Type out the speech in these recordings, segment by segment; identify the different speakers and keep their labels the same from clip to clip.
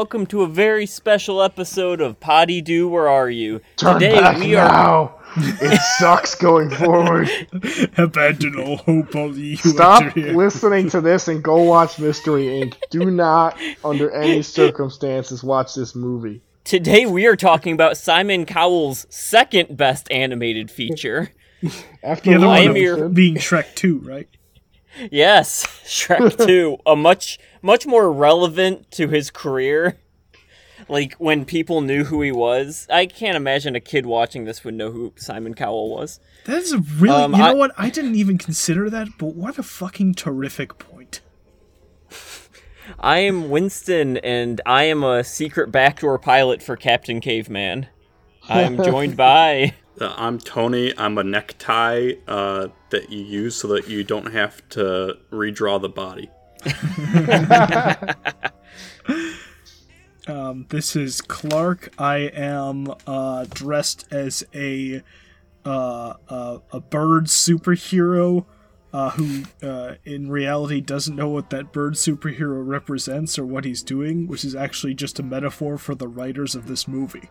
Speaker 1: Hey, welcome to a very special episode of Poddy Doo. Where are you?
Speaker 2: Turn
Speaker 1: Today
Speaker 2: back
Speaker 1: we are.
Speaker 2: now. it sucks going forward.
Speaker 3: Abandon all hope, all ye who
Speaker 2: Stop listening to this and go watch Mystery Inc. Do not, under any circumstances, watch this movie.
Speaker 1: Today we are talking about Simon Cowell's second best animated feature.
Speaker 2: After
Speaker 3: The other
Speaker 1: I
Speaker 3: one
Speaker 1: am your-
Speaker 3: being Shrek 2, right?
Speaker 1: Yes, Shrek 2, a much much more relevant to his career. Like when people knew who he was. I can't imagine a kid watching this would know who Simon Cowell was.
Speaker 3: That is a really.
Speaker 1: Um,
Speaker 3: you know
Speaker 1: I-
Speaker 3: what? I didn't even consider that, but what a fucking terrific point.
Speaker 1: I am Winston and I am a secret backdoor pilot for Captain Caveman. I am joined by
Speaker 4: Uh, I'm Tony. I'm a necktie uh, that you use so that you don't have to redraw the body.
Speaker 3: Um, this is Clark. I am uh, dressed as a uh, uh, a bird superhero uh, who, uh, in reality, doesn't know what that bird superhero represents or what he's doing, which is actually just a metaphor for the writers of this movie.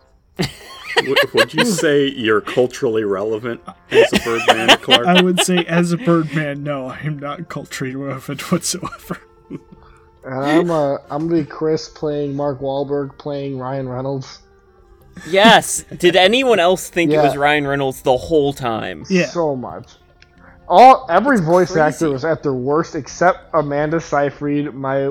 Speaker 4: W- would you say you're culturally relevant as a Birdman, Clark?
Speaker 3: I would say, as a Birdman, no, I am not culturally relevant whatsoever.
Speaker 2: And I'm uh, I'm the Chris playing Mark Wahlberg playing Ryan Reynolds.
Speaker 1: Yes. Did anyone else think it was Ryan Reynolds the whole time?
Speaker 3: Yeah.
Speaker 2: So much. All every voice
Speaker 1: crazy.
Speaker 2: actor was at their worst except Amanda Seyfried, my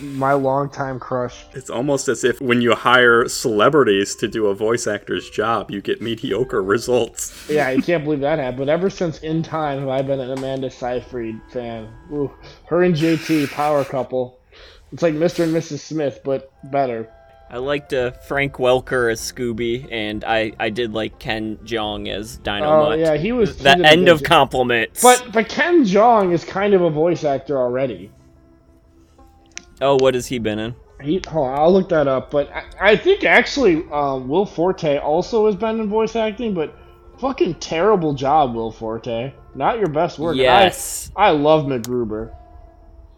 Speaker 2: my longtime crush.
Speaker 4: It's almost as if when you hire celebrities to do a voice actor's job, you get mediocre results.
Speaker 2: Yeah, I can't believe that happened. But ever since In Time have I been an Amanda Seyfried fan. Ooh, her and JT, power couple. It's like Mr. and Mrs. Smith, but better.
Speaker 1: I liked uh, Frank Welker as Scooby, and I, I did like Ken Jeong as Dino
Speaker 2: Oh
Speaker 1: Mutt.
Speaker 2: yeah, he was. he
Speaker 1: That end of
Speaker 2: job.
Speaker 1: compliments.
Speaker 2: But but Ken Jeong is kind of a voice actor already.
Speaker 1: Oh, what has he been in?
Speaker 2: He, hold on, I'll look that up. But I, I think actually um, Will Forte also has been in voice acting, but fucking terrible job, Will Forte. Not your best work. And I-
Speaker 1: Yes.
Speaker 2: I, love MacGruber.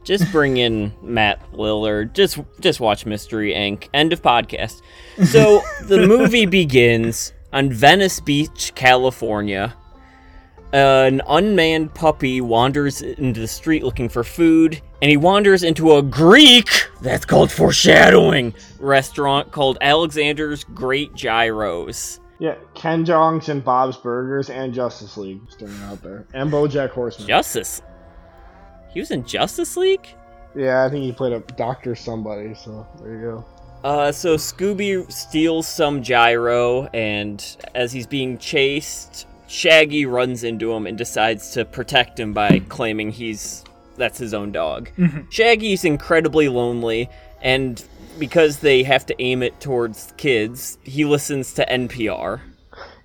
Speaker 1: Just bring in Matt Lillard. Just just watch Mystery Inc. End of podcast. So the movie begins on Venice Beach, California. An unmanned puppy wanders into the street looking for food, and he wanders into a Greek, that's called foreshadowing, restaurant called Alexander's Great Gyros.
Speaker 2: Yeah, Ken Jeong's and Bob's Burgers and Justice League. It out there. And BoJack Horseman.
Speaker 1: Justice. He was in Justice League?
Speaker 2: Yeah, I think he played a doctor somebody. So there you go.
Speaker 1: Uh, so Scooby steals some gyro, and as he's being chased, Shaggy runs into him and decides to protect him by claiming he's that's his own dog. Shaggy's incredibly lonely, and because they have to aim it towards kids, he listens to NPR.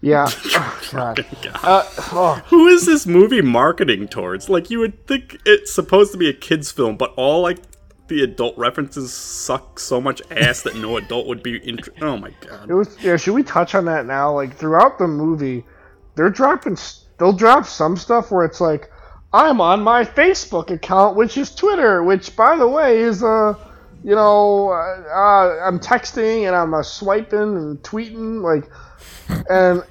Speaker 2: Yeah. oh, God. Uh, oh,
Speaker 4: Who is this movie marketing towards? Like, you would think it's supposed to be a kid's film, but all, like, the adult references suck so much ass that no adult would be interested. Oh my god.
Speaker 2: it was. Yeah. Should we touch on that now? Like throughout the movie, they're dropping. They'll drop some stuff where it's like, I'm on my Facebook account, which is Twitter, which by the way is uh, you know, uh, uh, I'm texting and I'm uh, swiping and tweeting like, and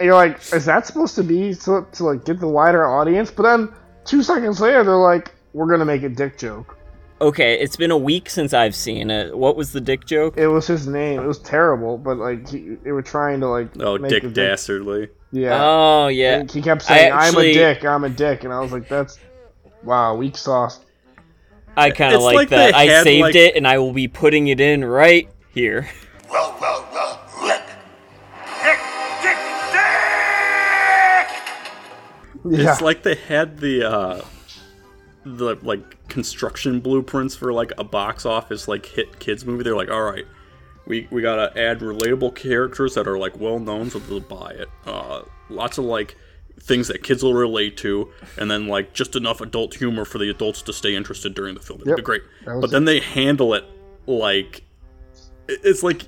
Speaker 2: you're like, is that supposed to be to, to like get the wider audience? But then two seconds later, they're like, we're gonna make a dick joke.
Speaker 1: Okay, it's been a week since I've seen it. What was the dick joke?
Speaker 2: It was his name. It was terrible, but like he, they were trying to like.
Speaker 4: Oh,
Speaker 2: make
Speaker 4: Dick
Speaker 2: the
Speaker 4: Dastardly.
Speaker 2: Yeah.
Speaker 1: Oh yeah,
Speaker 2: And he kept saying,
Speaker 1: actually-
Speaker 2: "I'm a dick. I'm a dick," and I was like, "That's wow, weak sauce."
Speaker 1: I kind of like,
Speaker 4: like
Speaker 1: that. I
Speaker 4: had,
Speaker 1: saved
Speaker 4: like-
Speaker 1: it, and I will be putting it in right here.
Speaker 5: Well, well, well, lick. Dick, dick, dick!
Speaker 2: Yeah.
Speaker 4: It's like they had the uh the like construction blueprints for like a box office like hit kids movie. They're like, all right, we we gotta add relatable characters that are like well known so they'll buy it. Uh, lots of like things that kids will relate to, and then like just enough adult humor for the adults to stay interested during the film. It'd
Speaker 2: Yep.
Speaker 4: be great. But then they handle it like it's like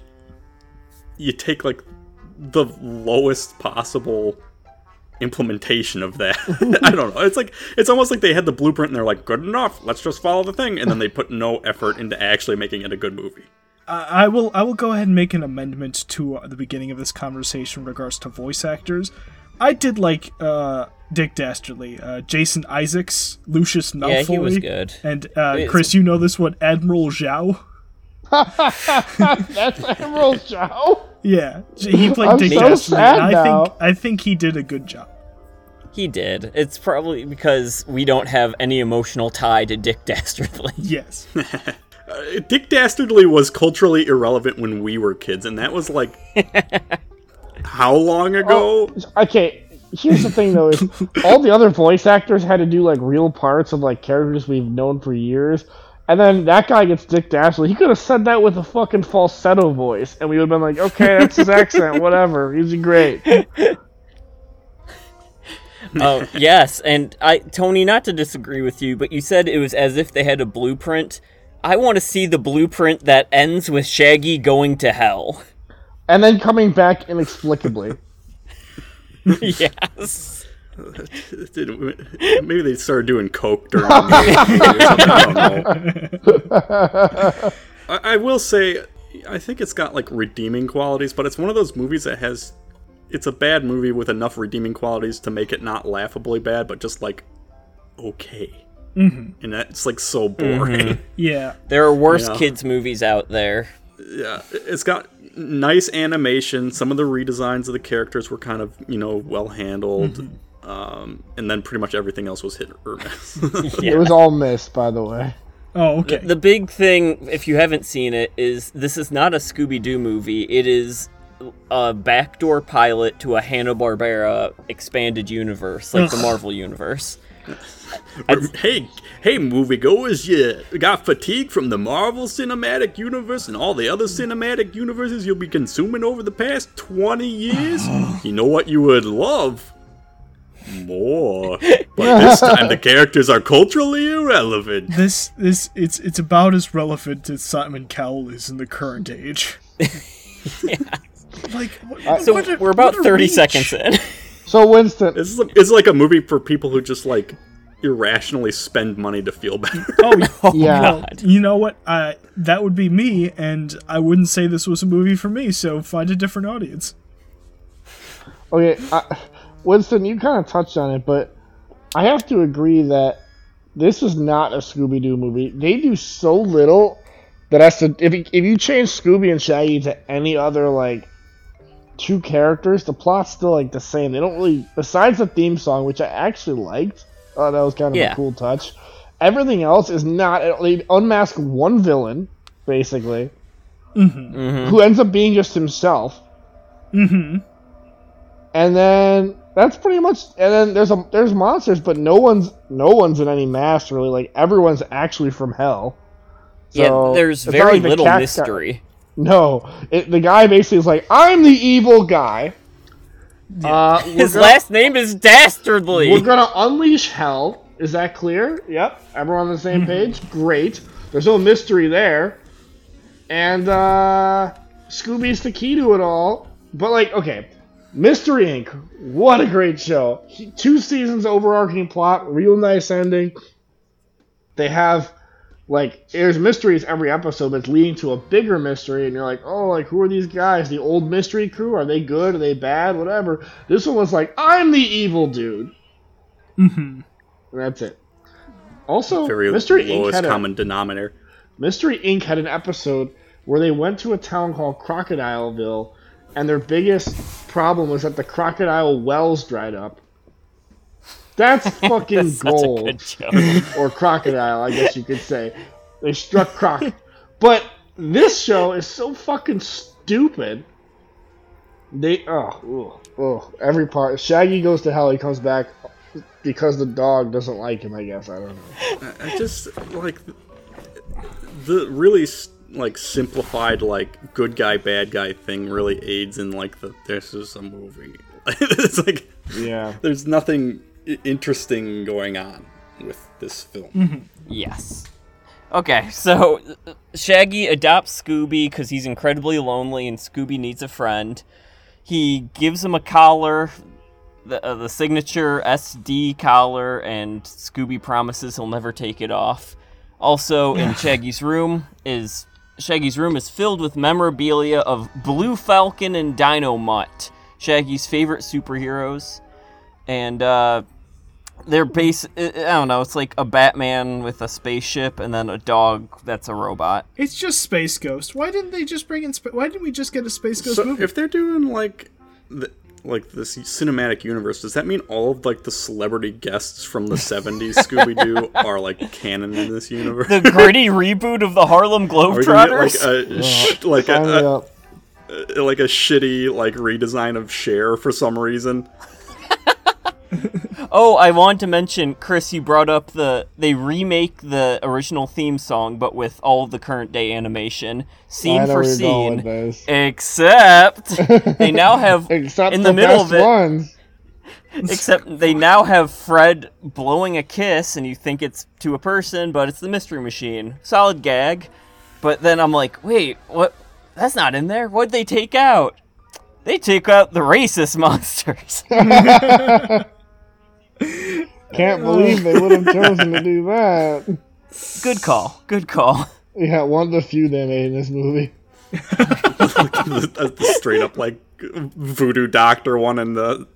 Speaker 4: you take like the lowest possible implementation of that. I don't know. It's like it's almost like they had the blueprint and they're like, good enough. Let's just follow the thing, and then they put no effort into actually making it a good movie.
Speaker 3: I, I will I will go ahead and make an amendment to uh, the beginning of this conversation in regards to voice actors. I did like uh, Dick Dastardly, uh, Jason Isaacs, Lucius Malfoy.
Speaker 1: Yeah, he was good.
Speaker 3: And uh,
Speaker 1: It's-
Speaker 3: Chris, you know this one, Admiral Zhao.
Speaker 2: That's Admiral Zhao.
Speaker 3: Yeah, he played
Speaker 2: I'm
Speaker 3: Dick
Speaker 2: so
Speaker 3: Dastardly.
Speaker 2: sad
Speaker 3: and I think I think he did a good job.
Speaker 1: He did. It's probably because we don't have any emotional tie to Dick Dastardly.
Speaker 3: Yes.
Speaker 4: Uh, Dick Dastardly was culturally irrelevant when we were kids, and that was like how long ago?
Speaker 2: Okay, here's the thing though: is all the other voice actors had to do like real parts of like characters we've known for years, and then that guy gets Dick Dastardly. He could have said that with a fucking falsetto voice, and we would have been like, okay, that's his accent, whatever. He's great.
Speaker 1: Oh yes, and I, Tony, not to disagree with you, but you said it was as if they had a blueprint. I want to see the blueprint that ends with Shaggy going to hell.
Speaker 2: And then coming back inexplicably.
Speaker 1: yes.
Speaker 4: Maybe they started doing coke during the movie or something, I don't know. I, I will say, I think it's got like redeeming qualities, but it's one of those movies that has. It's a bad movie with enough redeeming qualities to make it not laughably bad, but just like okay. Mm-hmm. And that's like so boring.
Speaker 3: Yeah.
Speaker 1: There are worse
Speaker 4: Yeah.
Speaker 1: kids movies out there.
Speaker 4: yeah, it's got nice animation. Some of the redesigns of the characters were kind of you know well handled. Um, and then pretty much everything else was hit or miss.
Speaker 2: It was all missed, by the way.
Speaker 3: Oh, okay.
Speaker 1: The big thing, if you haven't seen it, is this is not a Scooby Doo movie. It is a backdoor pilot to a Hanna Barbera expanded universe, like the Marvel universe.
Speaker 4: hey, hey, moviegoers, you got fatigue from the Marvel Cinematic Universe and all the other cinematic universes you'll be consuming over the past 20 years? you know what you would love? More. But this time the characters are culturally irrelevant.
Speaker 3: This this it's it's about as relevant as Simon Cowell is in the current age. Like what,
Speaker 1: So
Speaker 3: what a-
Speaker 1: we're about 30
Speaker 3: reach.
Speaker 1: seconds in.
Speaker 2: So Winston,
Speaker 4: This is, a, it's like a movie for people who just like irrationally spend money to feel better.
Speaker 3: Oh,
Speaker 2: yeah,
Speaker 3: well, you know what? Uh, that would be me, and I wouldn't say this was a movie for me. So find a different audience.
Speaker 2: okay, I, Winston, you kind of touched on it, but I have to agree that this is not a Scooby Doo movie. They do so little that has to. If if you change Scooby and Shaggy to any other like two characters, the plot's still like the same. They don't really, besides the theme song, which I actually liked. Oh, that was kind of
Speaker 1: Yeah.
Speaker 2: a cool touch. Everything else is not. They unmask one villain, basically, who ends up being just himself.
Speaker 3: Mm-hmm.
Speaker 2: and then that's pretty much and then there's a there's monsters but no one's no one's in any mask really like everyone's actually from hell
Speaker 1: yeah, there's very
Speaker 2: like
Speaker 1: little
Speaker 2: cat guy-
Speaker 1: mystery.
Speaker 2: No. It, the guy basically is like i'm the evil guy. Uh,
Speaker 1: His
Speaker 2: gonna,
Speaker 1: last name is Dastardly.
Speaker 2: we're gonna unleash hell. Is that clear? Yep. Everyone on the same page? Great. There's no mystery there. And uh scooby's the key to it all. But like okay. Mystery Inc. What a great show. He- Two seasons overarching plot, real nice ending. They have like there's mysteries every episode, that's leading to a bigger mystery, and you're like, oh, like who are these guys? The old mystery crew? Are they good? Are they bad? Whatever. This one was like, I'm the evil dude.
Speaker 3: Mm-hmm.
Speaker 2: And that's it. Also,
Speaker 4: Very
Speaker 2: Mystery Inc.
Speaker 4: lowest
Speaker 2: had a,
Speaker 4: common denominator.
Speaker 2: Mystery Inc. had an episode where they went to a town called Crocodileville, and their biggest problem was that the crocodile wells dried up. That's fucking
Speaker 1: Such
Speaker 2: gold. or crocodile, I guess you could say. They struck croc. But this show is so fucking stupid. They oh, ugh, ugh, every part. Shaggy goes to hell. He comes back because the dog doesn't like him. I guess I don't know.
Speaker 4: I just like the really like simplified like good guy bad guy thing really aids in like the this is a movie. it's like
Speaker 2: Yeah.
Speaker 4: there's nothing i- interesting going on with this film.
Speaker 1: Yes. Okay, so Shaggy adopts Scooby because he's incredibly lonely and Scooby needs a friend. He gives him a collar, the, uh, the signature SD collar, and Scooby promises he'll never take it off. Also, in Shaggy's room is Shaggy's room is filled with memorabilia of Blue Falcon and Dynomutt, Shaggy's favorite superheroes, and uh, they're base. I I don't know. It's like a Batman with a spaceship, and then a dog that's a robot.
Speaker 3: It's just Space Ghost. Why didn't they just bring in? Spa- Why didn't we just get a Space Ghost
Speaker 4: So
Speaker 3: movie?
Speaker 4: if they're doing like the like this cinematic universe, does that mean all of like the celebrity guests from the '70s Scooby Doo are like canon in this universe?
Speaker 1: The gritty reboot of the Harlem
Speaker 4: Are get, like
Speaker 1: Globetrotters.
Speaker 4: a sh- like
Speaker 2: Sign
Speaker 4: a, a like a shitty like redesign of Cher for some reason?
Speaker 1: Oh, I want to mention, Chris, you brought up the they remake the original theme song, but with all the current day animation, scene for scene. Except they now have
Speaker 2: Except
Speaker 1: in
Speaker 2: the,
Speaker 1: the middle
Speaker 2: best
Speaker 1: of it.
Speaker 2: ones.
Speaker 1: Except they now have Fred blowing a kiss, and you think it's to a person, but it's the Mystery Machine. Solid gag. But then I'm like, wait, what? That's not in there. What'd they take out? They take out the racist monsters.
Speaker 2: Can't believe they would have chosen to do that.
Speaker 1: Good call. Good call.
Speaker 2: Yeah, one of the few they made in this movie.
Speaker 4: the, the straight up like voodoo doctor one and the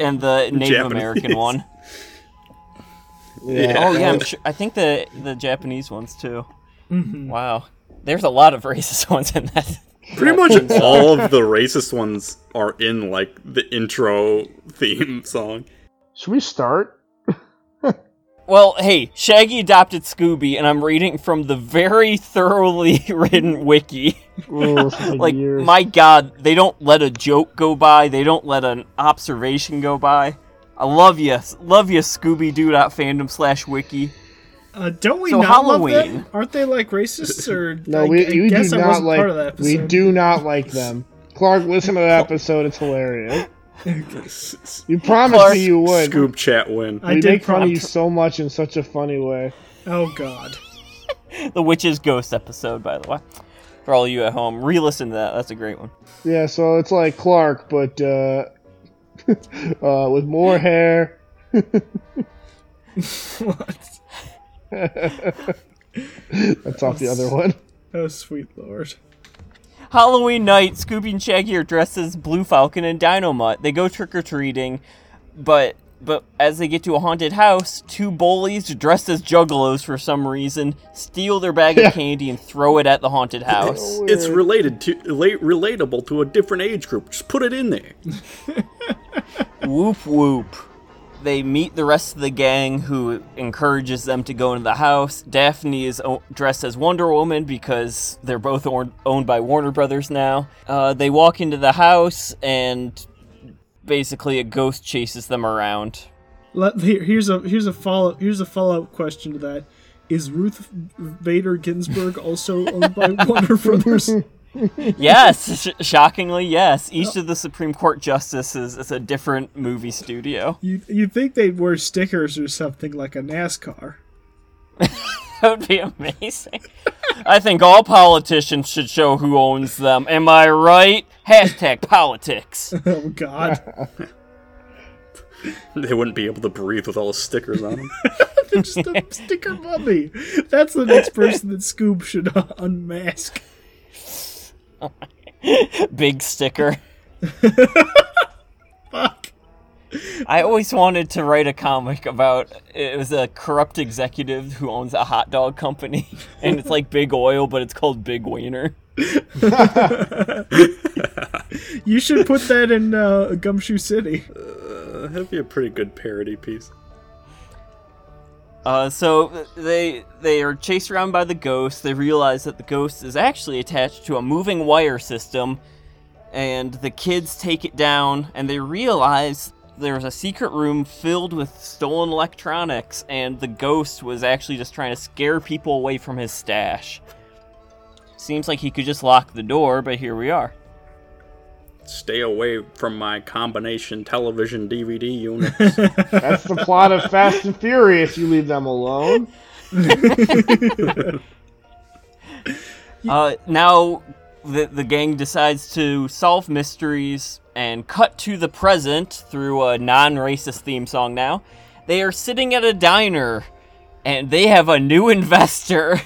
Speaker 1: And the Native
Speaker 4: Japanese.
Speaker 1: American one.
Speaker 2: Yeah.
Speaker 1: Oh yeah, I'm sure, I think the the Japanese ones too. Mm-hmm. Wow, there's a lot of racist ones in that.
Speaker 4: pretty much all of the racist ones are in like the intro theme song.
Speaker 2: Should we start?
Speaker 1: Well, hey, Shaggy adopted Scooby, and I'm reading from the very thoroughly written wiki.
Speaker 2: Oh,
Speaker 1: Like,
Speaker 2: years.
Speaker 1: my God, they don't let a joke go by. They don't let an observation go by. I love you, love you, Scooby Doo fandom slash wiki.
Speaker 3: Uh, don't we
Speaker 1: So
Speaker 3: not love
Speaker 1: Halloween.
Speaker 3: them? Aren't they like racists or?
Speaker 2: no,
Speaker 3: I,
Speaker 2: we,
Speaker 3: I
Speaker 2: we
Speaker 3: guess
Speaker 2: do
Speaker 3: I
Speaker 2: not
Speaker 3: wasn't
Speaker 2: like.
Speaker 3: part of that
Speaker 2: we do not like them. Clark, listen to that episode. It's hilarious. You promised
Speaker 1: Clark,
Speaker 2: me you would.
Speaker 4: Scoop chat win.
Speaker 3: I
Speaker 2: we
Speaker 3: did
Speaker 2: make fun of you so much in such a funny way.
Speaker 3: Oh God.
Speaker 1: The Witch's Ghost episode, by the way. For all you at home, re-listen to that. That's a great one.
Speaker 2: Yeah, so it's like Clark, but uh, uh, with more hair.
Speaker 3: what?
Speaker 2: That's off the other one.
Speaker 3: Oh sweet lord.
Speaker 1: Halloween night, Scooby and Shaggy are dressed as Blue Falcon and Dynomutt. They go trick or treating, but but as they get to a haunted house, two bullies dressed as juggalos for some reason steal their bag
Speaker 2: Yeah.
Speaker 1: of candy and throw it at the haunted house.
Speaker 4: It's related to la- relatable to a different age group. Just put it in there.
Speaker 1: whoop whoop. They meet the rest of the gang who encourages them to go into the house. Daphne is o- dressed as Wonder Woman because they're both or- owned by Warner Brothers now. Uh, they walk into the house and basically a ghost chases them around.
Speaker 3: Let, here, here's a here's a follow here's a follow up question to that. Is Ruth Bader Ginsburg also owned by Warner Brothers?
Speaker 1: Yes, sh- shockingly, yes. Each of the Supreme Court justices is a different movie studio.
Speaker 3: You you'd think they'd wear stickers or something like a NASCAR.
Speaker 1: That would be amazing. I think all politicians should show who owns them. Am I right? Hashtag politics.
Speaker 3: Oh God.
Speaker 4: They wouldn't be able to breathe with all the stickers on them.
Speaker 3: They're just a sticker mummy. That's the next person that Scoob should uh, unmask.
Speaker 1: Big sticker.
Speaker 3: Fuck.
Speaker 1: I always wanted to write a comic about it was a corrupt executive who owns a hot dog company and it's like Big Oil but it's called Big Wiener.
Speaker 3: You should put that in uh, Gumshoe City.
Speaker 4: Uh, that'd be a pretty good parody piece.
Speaker 1: Uh, so they they are chased around by the ghost. They realize that the ghost is actually attached to a moving wire system, and the kids take it down. And they realize there's a secret room filled with stolen electronics, and the ghost was actually just trying to scare people away from his stash. Seems like he could just lock the door, but here we are.
Speaker 4: Stay away from my combination television DVD units.
Speaker 2: That's the plot of Fast and Furious. You leave them alone.
Speaker 1: Uh, now the the gang decides to solve mysteries and cut to the present through a non-racist theme song. Now they are sitting at a diner, and they have a new investor.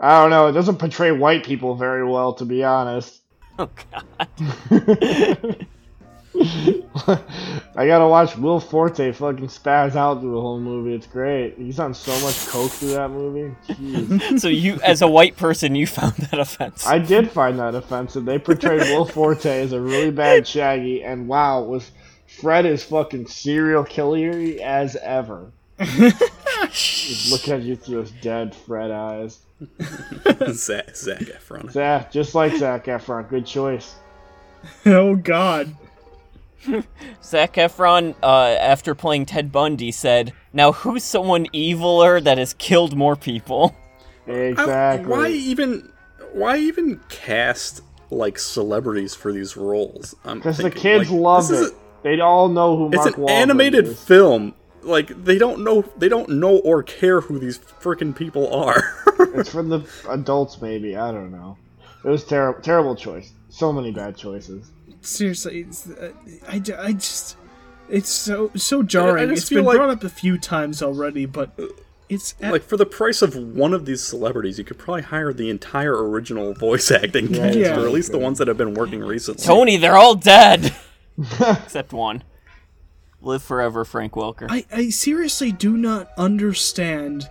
Speaker 2: I don't know. It doesn't portray white people very well, to be honest.
Speaker 1: Oh god.
Speaker 2: I gotta watch Will Forte fucking spaz out through the whole movie. It's great. He's on so much coke through that movie. Jeez.
Speaker 1: So you, as a white person, you found that offensive.
Speaker 2: I did find that offensive. They portrayed Will Forte as a really bad Shaggy, and wow, was Fred is fucking serial killer as ever. Just looking at you through those dead Fred eyes.
Speaker 4: Zach, Zac Efron.
Speaker 2: Zach, just like Zac Efron, good choice.
Speaker 3: oh God.
Speaker 1: Zac Efron, uh, after playing Ted Bundy, said, "Now who's someone eviler that has killed more people?"
Speaker 4: I-
Speaker 2: Exactly.
Speaker 4: why even? Why even cast like celebrities for these roles?
Speaker 2: Because the kids
Speaker 4: like,
Speaker 2: love
Speaker 4: this is
Speaker 2: it. They all know who
Speaker 4: a- it's
Speaker 2: Mark
Speaker 4: an
Speaker 2: Wahlberg
Speaker 4: animated
Speaker 2: is.
Speaker 4: film. Like they don't know. They don't know or care who these freaking people are.
Speaker 2: It's for the adults, maybe. I don't know. It was terrible. Terrible choice. So many bad choices.
Speaker 3: Seriously, it's, uh, I, I just it's so so jarring. it's been
Speaker 4: like-
Speaker 3: brought up a few times already, but it's at-
Speaker 4: like for the price of one of these celebrities, you could probably hire the entire original voice acting
Speaker 2: Yeah,
Speaker 4: cast,
Speaker 3: yeah.
Speaker 4: or at least the ones that have been working recently.
Speaker 1: Tony, they're all dead, except one. Live forever, Frank Welker.
Speaker 3: I, I seriously do not understand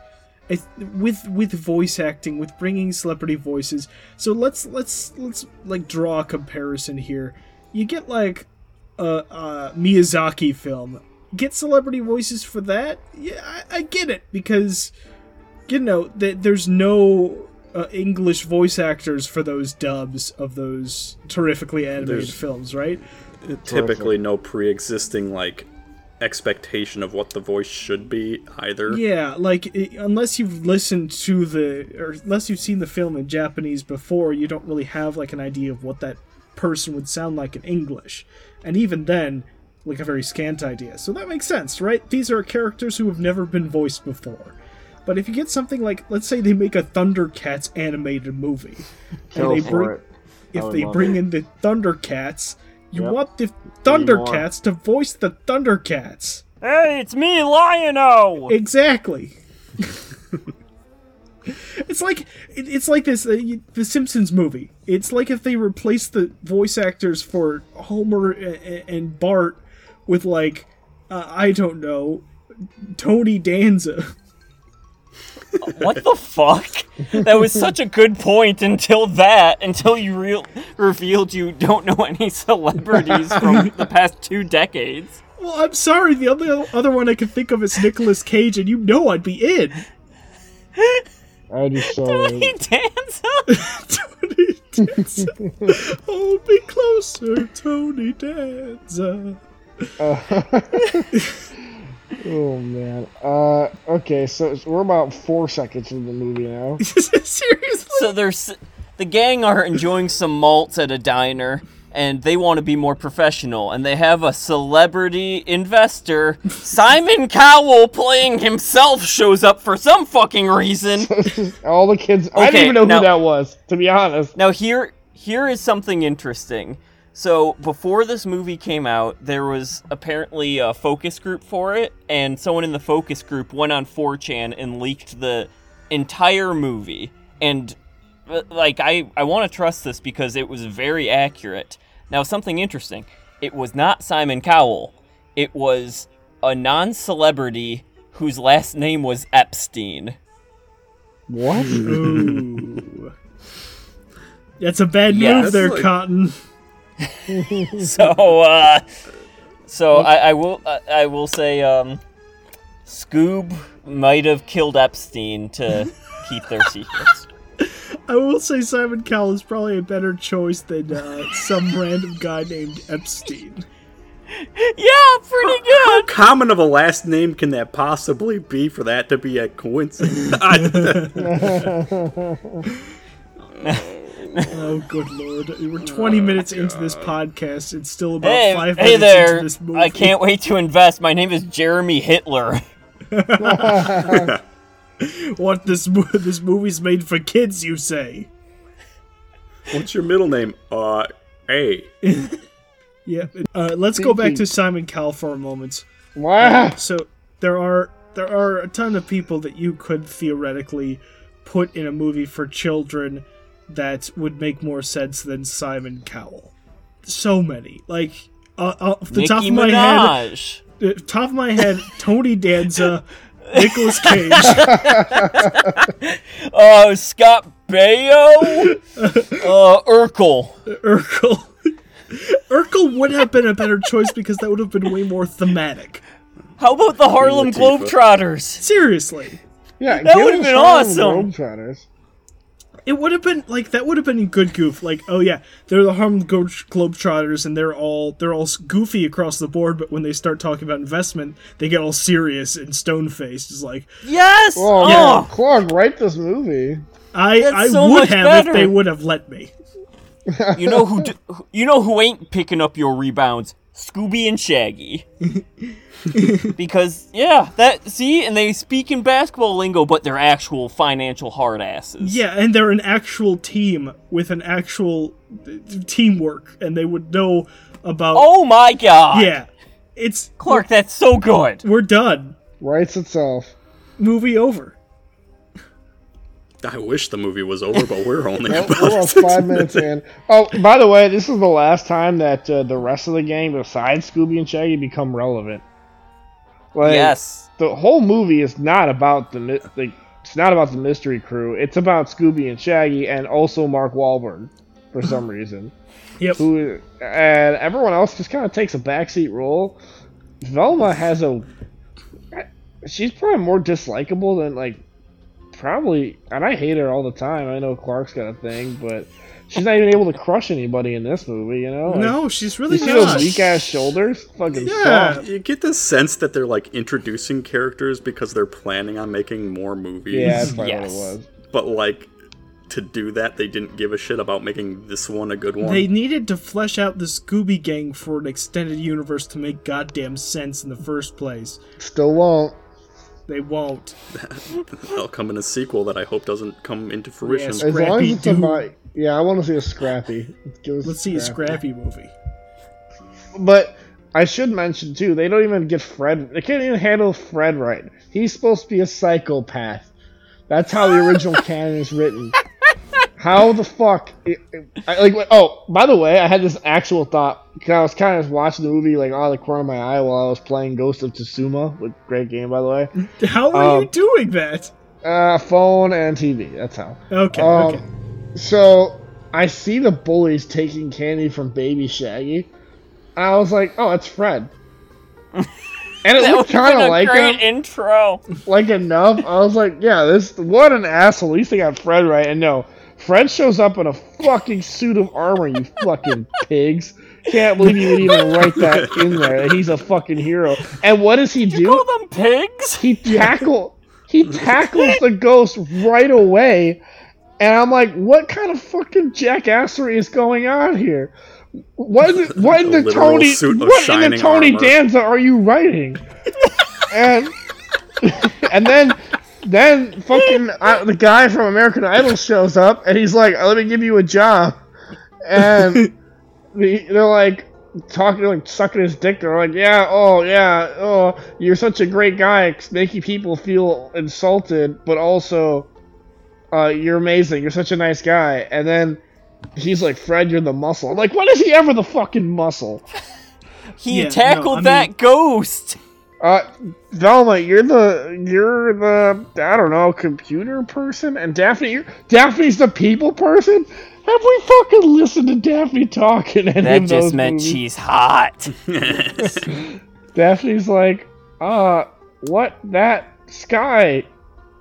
Speaker 3: I, with with voice acting with bringing celebrity voices. So let's let's let's like draw a comparison here. You get like a, a Miyazaki film. Get celebrity voices for that? Yeah, I, I get it because you know that there's no uh, English voice actors for those dubs of those terrifically animated
Speaker 4: There's-
Speaker 3: films, right?
Speaker 4: Typically, no pre-existing like expectation of what the voice should be either.
Speaker 3: Yeah, like i unless you've listened to the or unless you've seen the film in Japanese before, you don't really have like an idea of what that person would sound like in English. And even then, like a very scant idea. So that makes sense, right? These are characters who have never been voiced before. But if you get something like let's say they make a Thundercats animated movie
Speaker 2: Kill
Speaker 3: they
Speaker 2: for
Speaker 3: bring
Speaker 2: it.
Speaker 3: if they bring
Speaker 2: it.
Speaker 3: in the Thundercats, you
Speaker 2: Yep.
Speaker 3: want the
Speaker 2: more.
Speaker 3: Thundercats to voice the Thundercats.
Speaker 1: hey, it's me, Lion-O.
Speaker 3: Exactly. it's like it's like this uh, the Simpsons movie. It's like if they replaced the voice actors for Homer a- a- and Bart with like uh, I don't know Tony Danza.
Speaker 1: What the fuck? That was such a good point until that, until you real revealed you don't know any celebrities from the past two decades.
Speaker 3: Well, I'm sorry. The only other one I can think of is Nicolas Cage, and you know I'd be in.
Speaker 2: I'd be so.
Speaker 1: Tony Danza.
Speaker 3: Tony Danza, hold me closer, Tony Danza.
Speaker 2: Oh man. Uh. Okay. So, so we're about four seconds into the movie now.
Speaker 3: Seriously.
Speaker 1: So there's the gang are enjoying some malts at a diner and they want to be more professional and they have a celebrity investor Simon Cowell playing himself shows up for some fucking reason.
Speaker 2: All the kids. I didn't even know
Speaker 1: now-
Speaker 2: who that was. To be honest.
Speaker 1: Now here here is something interesting. So before this movie came out, there was apparently a focus group for it, and someone in the focus group went on 4chan and leaked the entire movie. And uh, like I I want to trust this because it was very accurate. Now something interesting. It was not Simon Cowell. It was a non-celebrity whose last name was Epstein.
Speaker 2: What?
Speaker 3: That's a bad
Speaker 1: Yeah,
Speaker 3: move there,
Speaker 4: like-
Speaker 3: Cotton.
Speaker 1: So uh so I, I will I, I will say um Scoob might have killed Epstein to keep their secrets.
Speaker 3: I will say Simon Cowell is probably a better choice than uh, some random guy named Epstein.
Speaker 1: Yeah, pretty good.
Speaker 4: How common of a last name can that possibly be for that to be a coincidence?
Speaker 3: Oh, good lord. We're 20 minutes into this podcast and still about
Speaker 1: Hey,
Speaker 3: five
Speaker 1: hey
Speaker 3: minutes
Speaker 1: there.
Speaker 3: into this movie.
Speaker 1: I can't wait to invest. My name is Jeremy Hitler.
Speaker 3: What, this, this movie's made for kids, you say?
Speaker 4: What's your middle name? Uh, A.
Speaker 3: Yeah. Uh, let's go back to Simon Cowell for a moment.
Speaker 2: Wow.
Speaker 3: So there are there are a ton of people that you could theoretically put in a movie for children that would make more sense than Simon Cowell. So many, like uh, uh, off the
Speaker 1: Nicki
Speaker 3: top of my head,
Speaker 1: Minaj.
Speaker 3: uh, top of my head, Tony Danza, Nicolas Cage.
Speaker 1: Uh, Scott Baio. uh, Urkel.
Speaker 3: Urkel. Urkel would have been a better choice because that would have been way more thematic.
Speaker 1: How about the Harlem Globetrotters?
Speaker 3: Seriously.
Speaker 2: Yeah,
Speaker 1: That would've been
Speaker 2: Harlem
Speaker 1: awesome.
Speaker 2: Globetrotters.
Speaker 3: It would have been like that would have been a good goof. Like, oh yeah, they're the Harlem Glo- Globetrotters, and they're all they're all goofy across the board. But when they start talking about investment, they get all serious and stone faced. It's like
Speaker 1: Yes.
Speaker 2: Oh,
Speaker 1: Oh,
Speaker 2: yeah. Clark, write this movie.
Speaker 3: I
Speaker 1: That's
Speaker 3: I
Speaker 1: so
Speaker 3: would have
Speaker 1: better.
Speaker 3: if they would have let me.
Speaker 1: You know who? D- you know who ain't picking up your rebounds? Scooby and Shaggy. because yeah, that see, and they speak in basketball lingo, but they're actual financial hard asses.
Speaker 3: Yeah, and they're an actual team with an actual uh, teamwork, and they would know about.
Speaker 1: Oh my god.
Speaker 3: yeah, it's
Speaker 1: Clark, that's so good.
Speaker 3: We're done.
Speaker 2: Writes itself.
Speaker 3: Movie over.
Speaker 4: I wish the movie was over, but we're only
Speaker 2: Well,
Speaker 4: about
Speaker 2: we're about five minutes in. Oh, by the way, this is the last time that uh, the rest of the gang, besides Scooby and Shaggy, become relevant. Like,
Speaker 1: yes.
Speaker 2: the whole movie is not about the like it's not about the mystery crew. It's about Scooby and Shaggy, and also Mark Wahlberg for some reason.
Speaker 3: Yep.
Speaker 2: Who and everyone else just kind of takes a backseat role. Velma has a she's probably more dislikable than like probably, and I hate her all the time. I know Clark's got a thing, but she's not even able to crush anybody in this movie. You know? Like,
Speaker 3: No, she's
Speaker 2: You
Speaker 3: really
Speaker 2: see
Speaker 3: not.
Speaker 2: those weak ass shoulders? Fucking
Speaker 3: Yeah.
Speaker 2: soft.
Speaker 4: You get the sense that they're like introducing characters because they're planning on making more movies.
Speaker 2: Yeah, that's probably
Speaker 1: Yes.
Speaker 2: what it was.
Speaker 4: But like to do that, they didn't give a shit about making this one a good one.
Speaker 3: They needed to flesh out the Scooby Gang for an extended universe to make goddamn sense in the first place.
Speaker 2: Still won't.
Speaker 3: They won't.
Speaker 4: They'll come in a sequel that I hope doesn't come into fruition.
Speaker 3: Yes.
Speaker 2: As long as
Speaker 3: Scrappy
Speaker 2: it's
Speaker 3: Doo.
Speaker 2: about, yeah, I want to see a Scrappy. Give us
Speaker 3: Let's see a Scrappy movie.
Speaker 2: But I should mention too, they don't even get Fred. They can't even handle Fred right. He's supposed to be a psychopath. That's how the original canon is written. How the fuck? it- it- I, like, oh, by the way, I had this actual thought because I was kind of watching the movie like out of the corner of my eye while I was playing Ghost of Tsushima. With great game, by the way.
Speaker 3: How are you
Speaker 2: Um,
Speaker 3: doing that?
Speaker 2: Uh, phone and TV. That's how.
Speaker 3: Okay,
Speaker 2: Um,
Speaker 3: okay.
Speaker 2: So I see the bullies taking candy from Baby Shaggy. And I was like, oh, it's Fred. And it
Speaker 1: That
Speaker 2: looked kind of
Speaker 1: a
Speaker 2: like
Speaker 1: great
Speaker 2: him,
Speaker 1: intro.
Speaker 2: like enough. I was like, yeah, this what an asshole. At least they got Fred right. And no, Fred shows up in a fucking suit of armor. You fucking pigs! Can't believe you would even write that in there. that He's a fucking hero. And what does he do?
Speaker 1: Call them pigs.
Speaker 2: he tackle he tackles the ghost right away and i'm like what kind of fucking jackassery is going on here what is it, what in
Speaker 4: A
Speaker 2: the tony what in the tony
Speaker 4: armor.
Speaker 2: danza are you writing and and then then fucking uh, the guy from american idol shows up and he's like let me give you a job. And the- they're like talking like sucking his dick. They're like yeah oh yeah oh you're such a great guy making people feel insulted but also uh, you're amazing. You're such a nice guy. And then he's like fred you're the muscle. I'm like when is he ever the fucking muscle?
Speaker 1: He
Speaker 3: Yeah, no,
Speaker 1: tackled
Speaker 3: I
Speaker 1: that
Speaker 3: mean-
Speaker 1: ghost.
Speaker 2: Uh velma you're the you're the i don't know computer person and daphne you're daphne's the people person have we fucking listened to daphne talking? any
Speaker 1: That
Speaker 2: of those
Speaker 1: just meant
Speaker 2: movies?
Speaker 1: she's hot.
Speaker 2: Daphne's like, uh, what that sky